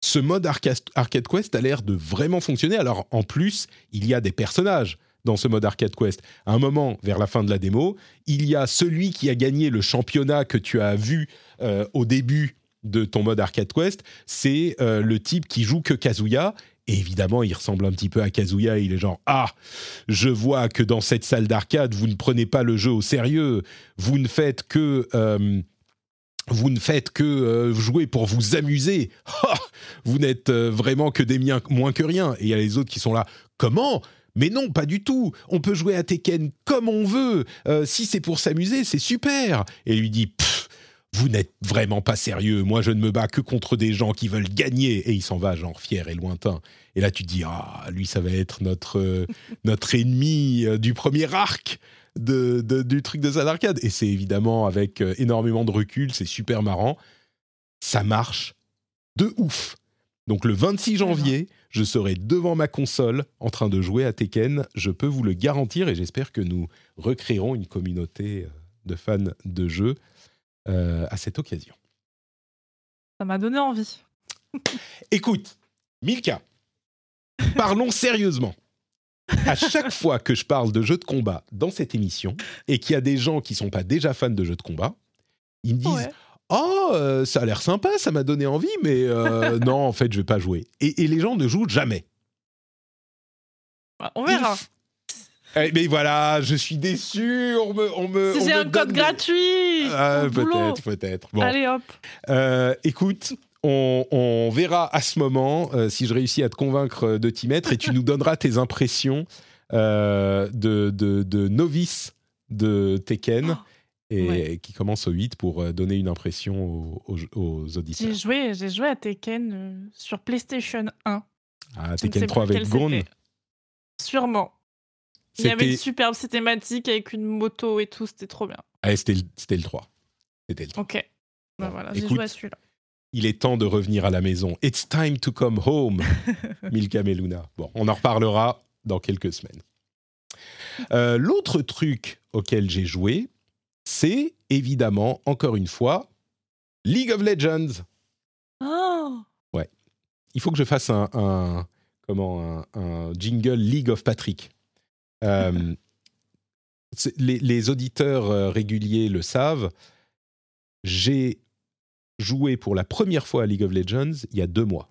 ce mode Arcade Quest a l'air de vraiment fonctionner. Alors, en plus, il y a des personnages dans ce mode Arcade Quest. À un moment, vers la fin de la démo, il y a celui qui a gagné le championnat que tu as vu euh, au début de ton mode Arcade Quest. C'est euh, le type qui joue que Kazuya. Et évidemment, il ressemble un petit peu à Kazuya. Il est genre Ah, je vois que dans cette salle d'arcade, vous ne prenez pas le jeu au sérieux. Vous ne faites que. euh, vous ne faites que jouer pour vous amuser. Vous n'êtes vraiment que des miens moins que rien. Et il y a les autres qui sont là. Comment? Mais non, pas du tout. On peut jouer à Tekken comme on veut. Euh, si c'est pour s'amuser, c'est super. Et il lui dit, Pff, vous n'êtes vraiment pas sérieux. Moi, je ne me bats que contre des gens qui veulent gagner. Et il s'en va, genre fier et lointain. Et là, tu te dis, ah, lui, ça va être notre euh, notre ennemi euh, du premier arc. De, de- du truc de salle d'arcade. Et c'est évidemment avec énormément de recul, c'est super marrant. Ça marche de ouf. Donc le 26 janvier, je serai devant ma console en train de jouer à Tekken. Je peux vous le garantir et j'espère que nous recréerons une communauté euh, de fans de jeux euh, à cette occasion. Ça m'a donné envie. [LAUGHS] Écoute, Milka, parlons sérieusement. À chaque fois que je parle de jeux de combat dans cette émission et qu'il y a des gens qui sont pas déjà fans de jeux de combat, ils me disent Ouais. Oh, euh, ça a l'air sympa, ça m'a donné envie, mais euh, [LAUGHS] non, en fait, je vais pas jouer. Et, et les gens ne jouent jamais. On verra. Eh, mais voilà, je suis déçu. On me, on me, Si on j'ai me un code des- gratuit Ah, peut-être, peut-être. Bon, Allez hop. Euh, écoute, on, on verra à ce moment euh, si je réussis à te convaincre de t'y mettre et tu [LAUGHS] nous donneras tes impressions euh, de, de, de novice de Tekken. Et ouais. qui commence au 8 pour euh, donner une impression aux, aux, aux auditeurs. J'ai joué, j'ai joué à Tekken euh, sur PlayStation 1. Ah, Je Tekken sais 3 plus avec Gon. Sûrement. Il y avait une superbe cinématique avec une moto et tout, c'était trop bien. ah, c'était le, c'était le 3. C'était le 3. Ok. Bon, voilà, j'ai joué à celui-là. Il est temps de revenir à la maison. It's time to come home, [LAUGHS] Milka Meluna. Bon, on en reparlera dans quelques semaines. Euh, L'autre truc auquel j'ai joué, c'est évidemment, encore une fois, League of Legends. Oh Il faut que je fasse un, un- comment un, jingle League of Patrick. Euh, [LAUGHS] les, les, auditeurs réguliers le savent. J'ai joué pour la première fois à League of Legends il y a deux mois,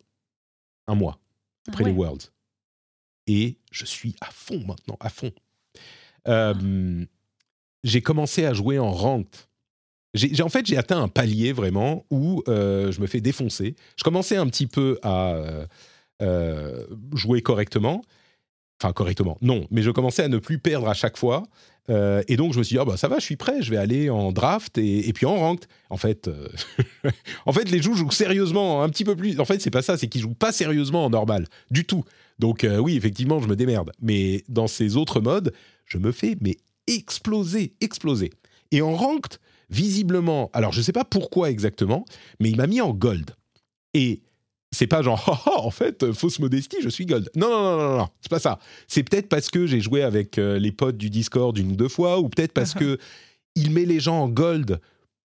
un mois après les Worlds, et je suis à fond maintenant, à fond. J'ai commencé à jouer en ranked en fait, j'ai atteint un palier vraiment où euh, je me fais défoncer. Je commençais un petit peu à euh, euh, jouer correctement. Enfin, correctement, non, mais je commençais à ne plus perdre à chaque fois. et donc, je me suis dit, ah bah, ça va, je suis prêt, je vais aller en draft et, puis en ranked. En fait, [LAUGHS] en fait, les joueurs jouent sérieusement un petit peu plus. En fait, c'est pas ça, c'est qu'ils jouent pas sérieusement en normal, du tout. Donc, oui, effectivement, je me démerde. Mais dans ces autres modes, je me fais mais exploser, exploser. Et en ranked, visiblement, alors je ne sais pas pourquoi exactement, mais il m'a mis en gold. Et c'est pas genre, [LAUGHS] oh, oh, en fait, fausse modestie, je suis gold. Non, non, non, non, non, c'est pas ça. C'est peut-être parce que j'ai joué avec euh, les potes du Discord une ou deux fois, ou peut-être parce [LAUGHS] que il met les gens en gold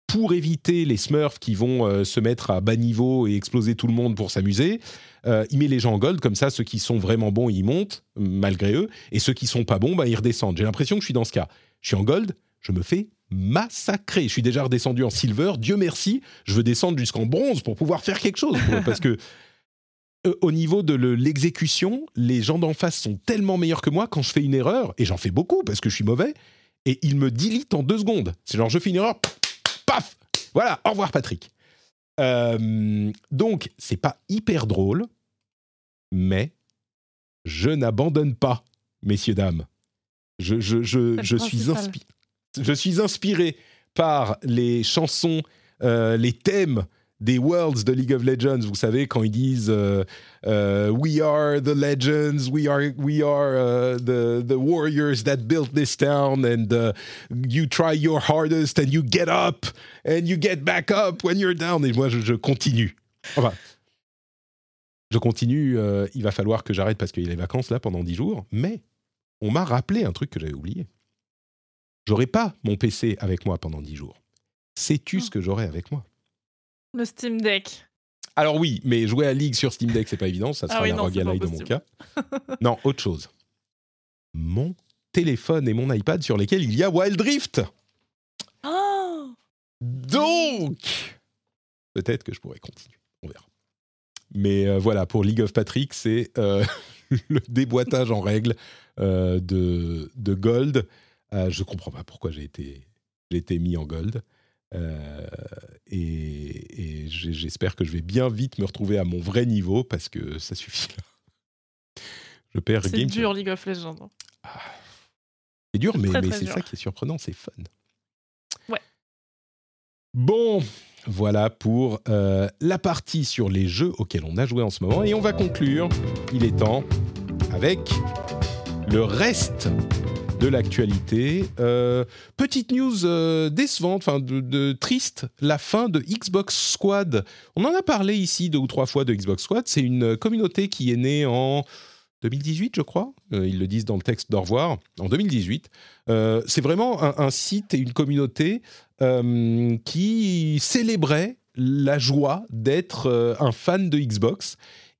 pour éviter les smurfs qui vont euh, se mettre à bas niveau et exploser tout le monde pour s'amuser. Euh, il met les gens en gold, comme ça, ceux qui sont vraiment bons, ils montent, malgré eux, et ceux qui sont pas bons, bah, ils redescendent. J'ai l'impression que je suis dans ce cas. Je suis en gold, je me fais massacré. Je suis déjà redescendu en silver. Dieu merci, je veux descendre jusqu'en bronze pour pouvoir faire quelque chose. parce que [LAUGHS] euh, au niveau de l'exécution, les gens d'en face sont tellement meilleurs que moi quand je fais une erreur, et j'en fais beaucoup parce que je suis mauvais, et ils me dilitent en deux secondes. C'est genre, je fais une erreur, Voilà, au revoir Patrick. Euh, donc, c'est pas hyper drôle, mais je n'abandonne pas, messieurs, dames. Je, je, je, je suis inspiré je suis inspiré par les chansons, euh, les thèmes des Worlds de League of Legends. Vous savez, quand ils disent euh, euh, We are the legends, we are, we are the, the warriors that built this town, and uh, you try your hardest, and you get up, and you get back up when you're down. Et moi, je, je continue. Enfin, je continue. il va falloir que j'arrête parce qu'il y a les vacances là pendant 10 jours. Mais on m'a rappelé un truc que j'avais oublié. J'aurai pas mon PC avec moi pendant 10 jours. Sais-tu ce ah. que j'aurai avec moi? Le Steam Deck. Alors oui, mais jouer à League sur Steam Deck, c'est pas évident. Ça ah sera la non, la dans mon cas. non, autre chose. Mon téléphone et mon iPad sur lesquels il y a Wild Rift. Oh Donc, peut-être que je pourrais continuer. On verra. Mais euh, voilà, pour League of Patrick, c'est euh, [LAUGHS] le déboîtage en règle euh, de, de Gold je comprends pas pourquoi j'ai été, été mis en gold. Euh, et, j'espère que je vais bien vite me retrouver à mon vrai niveau parce que ça suffit là. Je perds C'est dur League of Legends. Hein. Ah. c'est dur, mais, mais c'est ça qui est surprenant, c'est fun. Ouais. Bon, voilà pour euh, la partie sur les jeux auxquels on a joué en ce moment. Et on va conclure, il est temps, avec le reste de l'actualité. Euh, petite news euh, décevante, enfin de, triste, la fin de Xbox Squad. On en a parlé ici deux ou trois fois de Xbox Squad. C'est une communauté qui est née en 2018, je crois. Euh, ils le disent dans le texte d'au revoir, en 2018. c'est vraiment un, site et une communauté qui célébrait la joie d'être un fan de Xbox.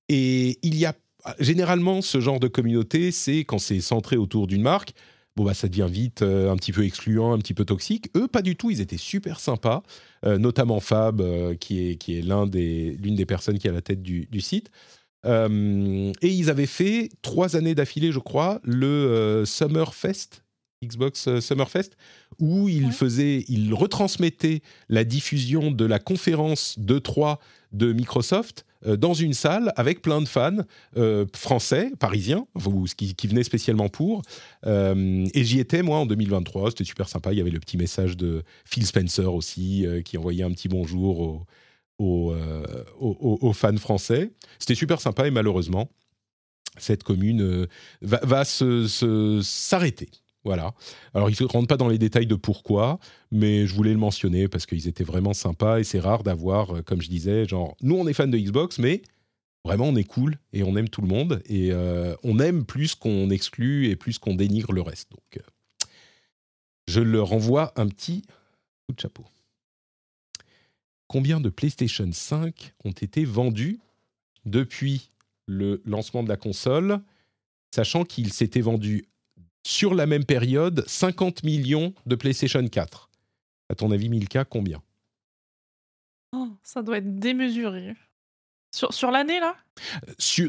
Et il y a généralement ce genre de communauté, c'est quand c'est centré autour d'une marque bon bah ça devient vite euh, un petit peu excluant, un petit peu toxique. Eux, pas du tout, ils étaient super sympas, euh, notamment Fab, euh, qui est, qui est l'un des, l'une des personnes qui est à la tête du, site. et ils avaient fait trois années d'affilée, je crois, le Summerfest, Xbox Summerfest, où ils faisaient, ils retransmettaient la diffusion de la conférence 2.3 de Microsoft dans une salle avec plein de fans euh, français, parisiens, qui, venaient spécialement pour. Euh, et j'y étais, moi, en 2023. C'était super sympa. Il y avait le petit message de Phil Spencer aussi, qui envoyait un petit bonjour aux, fans français. C'était super sympa et malheureusement, cette commune va s'arrêter. Voilà. Alors, ils ne rentrent pas dans les détails de pourquoi, mais je voulais le mentionner parce qu'ils étaient vraiment sympas et c'est rare d'avoir, euh, comme je disais, genre, nous on est fans de Xbox, mais vraiment on est cool et on aime tout le monde et euh, on aime plus qu'on exclut et plus qu'on dénigre le reste. Donc, euh, je leur renvoie un petit coup de chapeau. Combien de PlayStation 5 ont été vendus depuis le lancement de la console, sachant qu'il s'était vendu sur la même période 50 millions de PlayStation 4. À ton avis, Milka, combien? Oh, Ça doit être démesuré. Sur, sur l'année, là?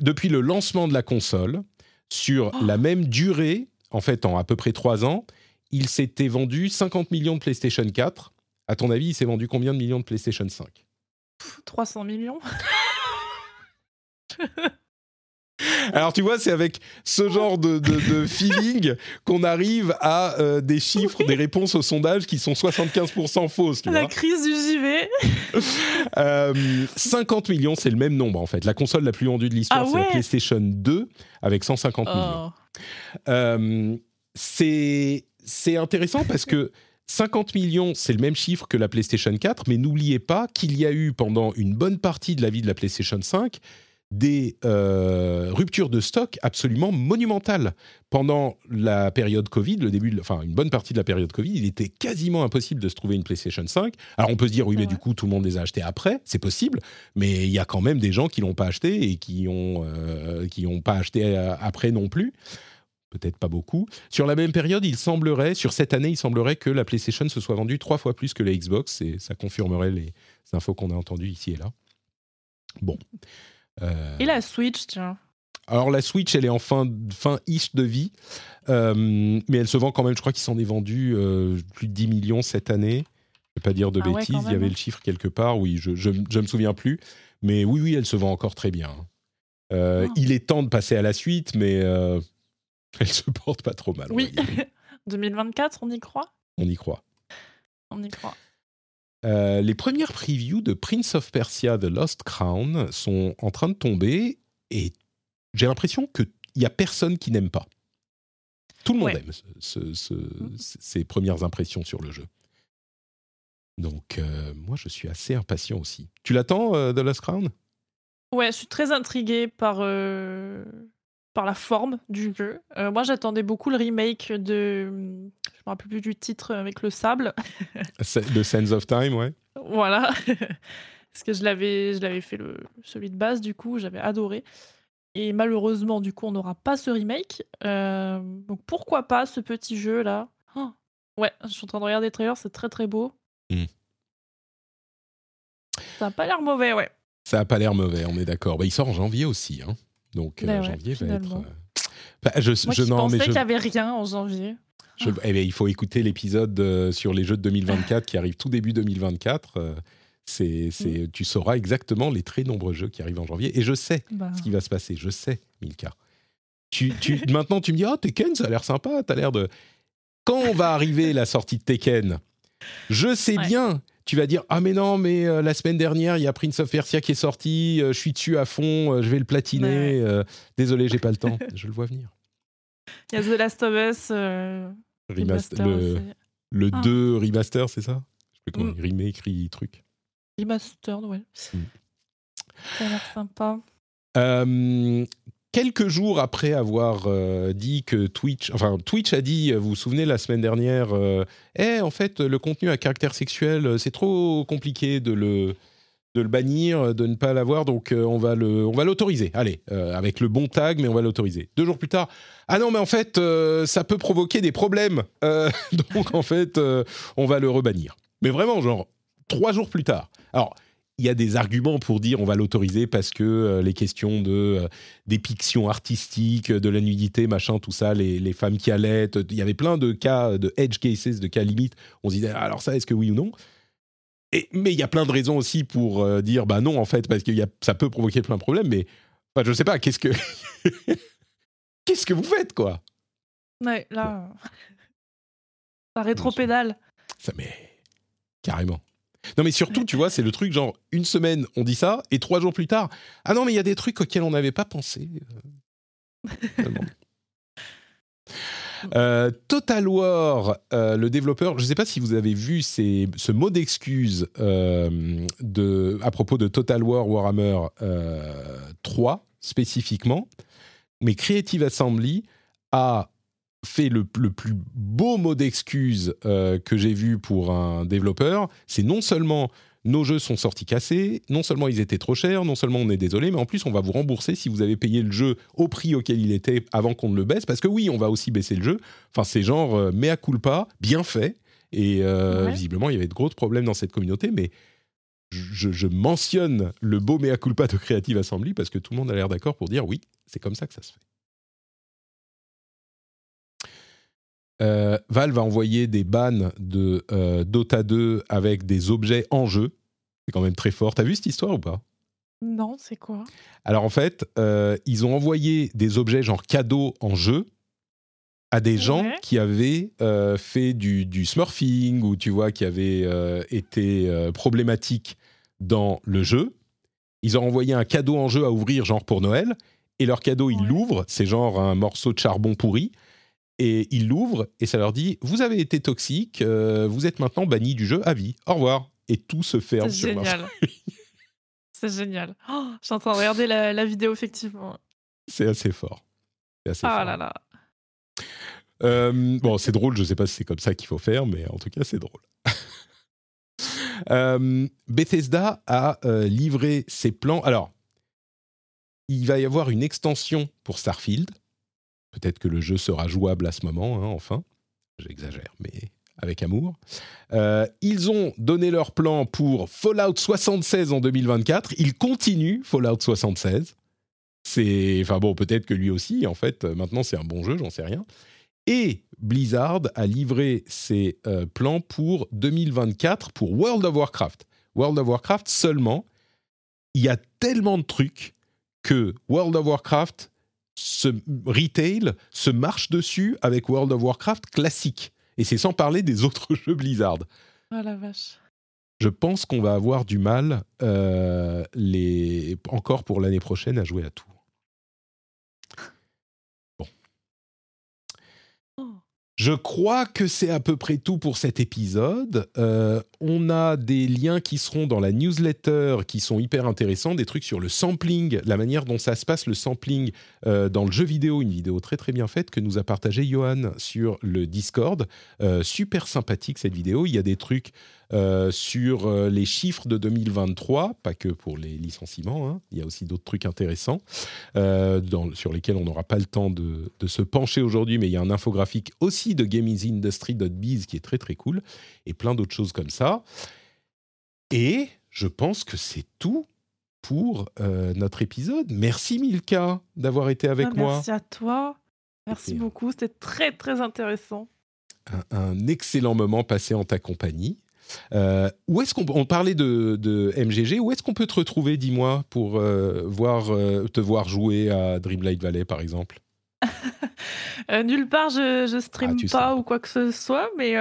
Depuis le lancement de la console, sur oh. la même durée, en fait en à peu près 3 ans, il s'était vendu 50 millions de PlayStation 4. À ton avis, il s'est vendu combien de millions de PlayStation 5 300 millions [LAUGHS] [LAUGHS] Alors tu vois, c'est avec ce genre de, [LAUGHS] feeling qu'on arrive à euh, des chiffres, des réponses au sondage qui sont 75% fausses. Tu la crise du JV. 50 [LAUGHS] euh, millions, c'est le même nombre en fait. La console la plus vendue de l'histoire, ah c'est la PlayStation 2 avec 150 millions. Euh, c'est intéressant parce que 50 millions, c'est le même chiffre que la PlayStation 4, mais n'oubliez pas qu'il y a eu pendant une bonne partie de la vie de la PlayStation 5 des euh, ruptures de stock absolument monumentales. Pendant la période Covid, le début, enfin une bonne partie de la période Covid, il était quasiment impossible de se trouver une PlayStation 5. Alors on peut se dire oui, mais du coup tout le monde les a achetés après, c'est possible, mais il y a quand même des gens qui l'ont pas acheté et qui ont euh, qui ont pas acheté euh, après non plus. Peut-être pas beaucoup. Sur la même période, il semblerait, sur cette année, il semblerait que la PlayStation se soit vendue trois fois plus que la Xbox, et ça confirmerait les infos qu'on a entendues ici et là. Bon. Euh, Et la Switch, tiens. Alors la Switch, elle est en fin, fin ish de vie, euh, mais elle se vend quand même, je crois qu'il s'en est vendu euh, plus de 10 millions cette année. Je ne vais pas dire de ah bêtises, il y avait le chiffre quelque part, oui, je ne me souviens plus. Mais oui, oui, elle se vend encore très bien. Ah. Il est temps de passer à la suite, mais [LAUGHS] elle se porte pas trop mal. Oui, 2024, [LAUGHS] on y croit? On y croit. On y croit. Euh, les premières previews de Prince of Persia The Lost Crown sont en train de tomber et j'ai l'impression qu'il n'y a personne qui n'aime pas. Tout le monde aime mm. ces premières impressions sur le jeu. Donc, euh, moi, je suis assez impatient aussi. Tu l'attends, euh, The Lost Crown? Ouais, je suis très intrigué par, par la forme du jeu. moi, j'attendais beaucoup le remake de je me rappelle plus du titre avec le sable. [LAUGHS] The Sands of Time, ouais. Voilà. [LAUGHS] Parce que je l'avais, je l'avais fait le, celui de base, du coup, j'avais adoré. Et malheureusement, du coup, on n'aura pas ce remake. Euh, donc pourquoi pas ce petit jeu là oh, Ouais, je suis en train de regarder les trailers, c'est très très beau. Hmm. Ça n'a pas l'air mauvais, ouais. Ça n'a pas l'air mauvais, on est d'accord. Bah, il sort en janvier aussi, hein. Donc euh, ben janvier va être. Euh, bah, je, Moi, je, pensais qu'il n'y avait rien en janvier. Eh ben, il faut écouter l'épisode euh, sur les jeux de 2024 qui arrive tout début 2024. Euh, c'est, c'est, Tu sauras exactement les très nombreux jeux qui arrivent en janvier. Et je sais bah. ce qui va se passer. Je sais, Milka. Tu, tu, [LAUGHS] maintenant, tu me dis, oh, Tekken, ça a l'air sympa. Tu as l'air de. Quand va arriver la sortie de Tekken? Je sais bien. Tu vas dire, ah, mais non, mais euh, la semaine dernière, il y a Prince of Persia qui est sorti. je suis dessus à fond. je vais le platiner. désolé, j'ai pas le temps. je le vois venir. [LAUGHS] Il y a The Last of Us. Remaster, le, 2 ah. remaster, c'est ça? Je sais mm. remake, truc. Remaster, ouais. Mm. Ça a l'air sympa. Euh, quelques jours après avoir euh, dit que Twitch, enfin Twitch a dit, vous vous souvenez la semaine dernière, eh en fait le contenu à caractère sexuel, c'est trop compliqué de le de le bannir, de ne pas l'avoir, donc euh, on va le, on va l'autoriser. Allez, euh, avec le bon tag, mais on va l'autoriser. Deux jours plus tard, ah non, mais en fait, euh, ça peut provoquer des problèmes, [LAUGHS] donc en fait, on va le rebannir. Mais vraiment, genre trois jours plus tard. Alors, il y a des arguments pour dire on va l'autoriser parce que les questions de dépiction artistique, de la nudité, machin, tout ça, les, les femmes qui allaitent, il y avait plein de cas, de edge cases, de cas limites. On se disait alors ça, est-ce que oui ou non? Mais il y a plein de raisons aussi pour euh, dire bah non en fait parce que ça peut provoquer plein de problèmes. Mais enfin, je sais pas qu'est-ce que [LAUGHS] qu'est-ce que vous faites quoi? Ouais là ça rétro-pédale. Ça mais carrément. Non mais surtout tu vois c'est le truc genre une semaine on dit ça et trois jours plus tard ah non mais il y a des trucs auxquels on n'avait pas pensé. [LAUGHS] Euh, Total War, euh, le développeur, je ne sais pas si vous avez vu ce mot d'excuse euh, à propos de Total War Warhammer 3 spécifiquement, mais Creative Assembly a fait le, le plus beau mot d'excuse que j'ai vu pour un développeur. C'est non seulement nos jeux sont sortis cassés, non seulement ils étaient trop chers, non seulement on est désolé, mais en plus on va vous rembourser si vous avez payé le jeu au prix auquel il était avant qu'on ne le baisse, parce que oui, on va aussi baisser le jeu. Enfin, c'est genre euh, mea culpa, bien fait. Et euh, visiblement, il y avait de gros problèmes dans cette communauté, mais je, mentionne le beau mea culpa de Creative Assembly parce que tout le monde a l'air d'accord pour dire oui, c'est comme ça que ça se fait. Euh, Valve a envoyé des bans de euh, Dota 2 avec des objets en jeu. C'est quand même très fort. T'as vu cette histoire ou pas? Non, c'est quoi? Alors en fait, euh, ils ont envoyé des objets genre cadeaux en jeu à des gens qui avaient fait du, du, smurfing ou tu vois qui avaient été problématiques dans le jeu. Ils ont envoyé un cadeau en jeu à ouvrir genre pour Noël et leur cadeau ils l'ouvrent, c'est genre un morceau de charbon pourri et ils l'ouvrent et ça leur dit vous avez été toxique, euh, vous êtes maintenant banni du jeu à vie. Au revoir. Et tout se ferme sur génial. [LAUGHS] C'est génial. Oh, je suis en train de regarder la, vidéo effectivement. C'est assez fort. Assez ah là là. Euh, bon, c'est drôle, je ne sais pas si c'est comme ça qu'il faut faire, mais en tout cas, c'est drôle. [LAUGHS] euh, Bethesda a livré ses plans. Alors, il va y avoir une extension pour Starfield Peut-être que le jeu sera jouable à ce moment, hein, enfin. J'exagère, mais avec amour. Euh, ils ont donné leur plan pour Fallout 76 en 2024. Ils continuent Fallout 76. C'est, enfin bon, peut-être que lui aussi, en fait, maintenant c'est un bon jeu, j'en sais rien. Et Blizzard a livré ses euh, plans pour 2024 pour World of Warcraft. World of Warcraft seulement, il y a tellement de trucs que World of Warcraft ce retail se marche dessus avec World of Warcraft classique. Et c'est sans parler des autres [LAUGHS] jeux Blizzard. Oh la vache. Je pense qu'on va avoir du mal euh, les... encore pour l'année prochaine à jouer à tout. Je crois que c'est à peu près tout pour cet épisode. Euh, on a des liens qui seront dans la newsletter qui sont hyper intéressants, des trucs sur le sampling, la manière dont ça se passe le sampling euh, dans le jeu vidéo, une vidéo très très bien faite que nous a partagé Johan sur le Discord. Euh, super sympathique cette vidéo. Il y a des trucs euh, sur euh, les chiffres de 2023, pas que pour les licenciements, hein. il y a aussi d'autres trucs intéressants euh, sur lesquels on n'aura pas le temps de, se pencher aujourd'hui, mais il y a un infographique aussi de gamingindustry.biz qui est très très cool, et plein d'autres choses comme ça. Et je pense que c'est tout pour notre épisode. Merci Milka d'avoir été avec ah, moi. Merci à toi. Merci beaucoup. C'était très très intéressant. un, excellent moment passé en ta compagnie. Euh, où est-ce qu'on on parlait de, de, MGG Où est-ce qu'on peut te retrouver, dis-moi, pour euh, voir euh, te voir jouer à Dreamlight Valley, par exemple? [LAUGHS] Nulle part, je, je stream ah, pas ou quoi que ce soit, mais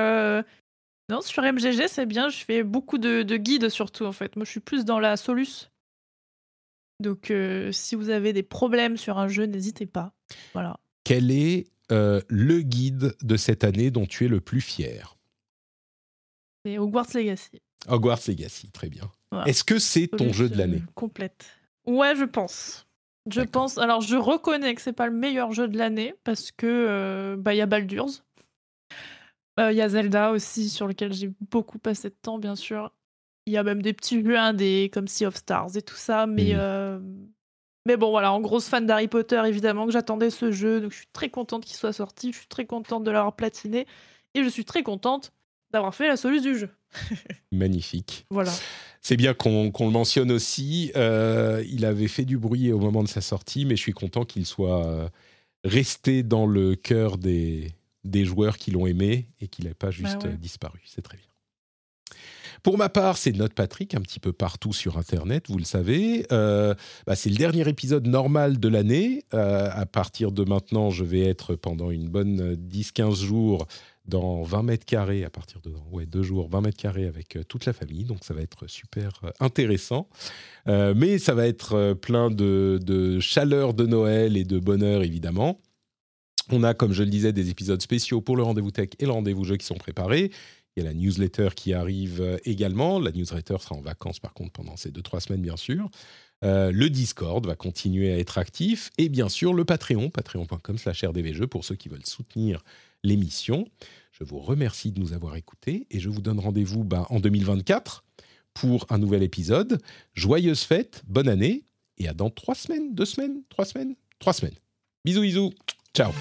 non, sur MGG, c'est bien. Je fais beaucoup de, de, guides surtout, en fait. Moi, je suis plus dans la solus. Donc, si vous avez des problèmes sur un jeu, n'hésitez pas. Voilà. Quel est le guide de cette année dont tu es le plus fier? C'est Hogwarts Legacy. Hogwarts Legacy, très bien. Est-ce que c'est ton jeu de l'année Complète. Ouais, je pense. Je pense. Alors, je reconnais que c'est pas le meilleur jeu de l'année parce que euh, bah il y a Baldur's, euh, il y a Zelda aussi sur lequel j'ai beaucoup passé de temps, bien sûr. Il y a même des petits jeux indés comme Sea of Stars et tout ça, mais euh, mais bon voilà, en grosse fan d'Harry Potter évidemment que j'attendais ce jeu, donc je suis très contente qu'il soit sorti, je suis très contente de l'avoir platiné et je suis très contente d'avoir fait la solution du jeu. [LAUGHS] Magnifique. Voilà. C'est bien qu'on le mentionne aussi. Euh, il avait fait du bruit au moment de sa sortie, mais je suis content qu'il soit euh, resté dans le cœur des, des joueurs qui l'ont aimé et qu'il n'ait pas bah juste disparu. C'est très bien. Pour ma part, c'est Note Patrick, un petit peu partout sur Internet, vous le savez. Euh, bah, c'est le dernier épisode normal de l'année. à partir de maintenant, je vais être pendant une bonne 10-15 jours dans 20 mètres carrés à partir de ouais, deux jours, 20 mètres carrés avec euh, toute la famille. Donc ça va être super euh, intéressant. Euh, mais ça va être plein de, chaleur de Noël et de bonheur évidemment. On a, comme je le disais, des épisodes spéciaux pour le rendez-vous tech et le rendez-vous jeu qui sont préparés. Il y a la newsletter qui arrive également. La newsletter sera en vacances par contre pendant ces deux trois semaines bien sûr. le Discord va continuer à être actif et bien sûr le Patreon, patreon.com/rdvjeux pour ceux qui veulent soutenir l'émission. Je vous remercie de nous avoir écoutés et je vous donne rendez-vous ben, en 2024 pour un nouvel épisode. Joyeuses fêtes, bonne année et à dans trois semaines, deux semaines, trois semaines, trois semaines. Bisous, bisous. Ciao.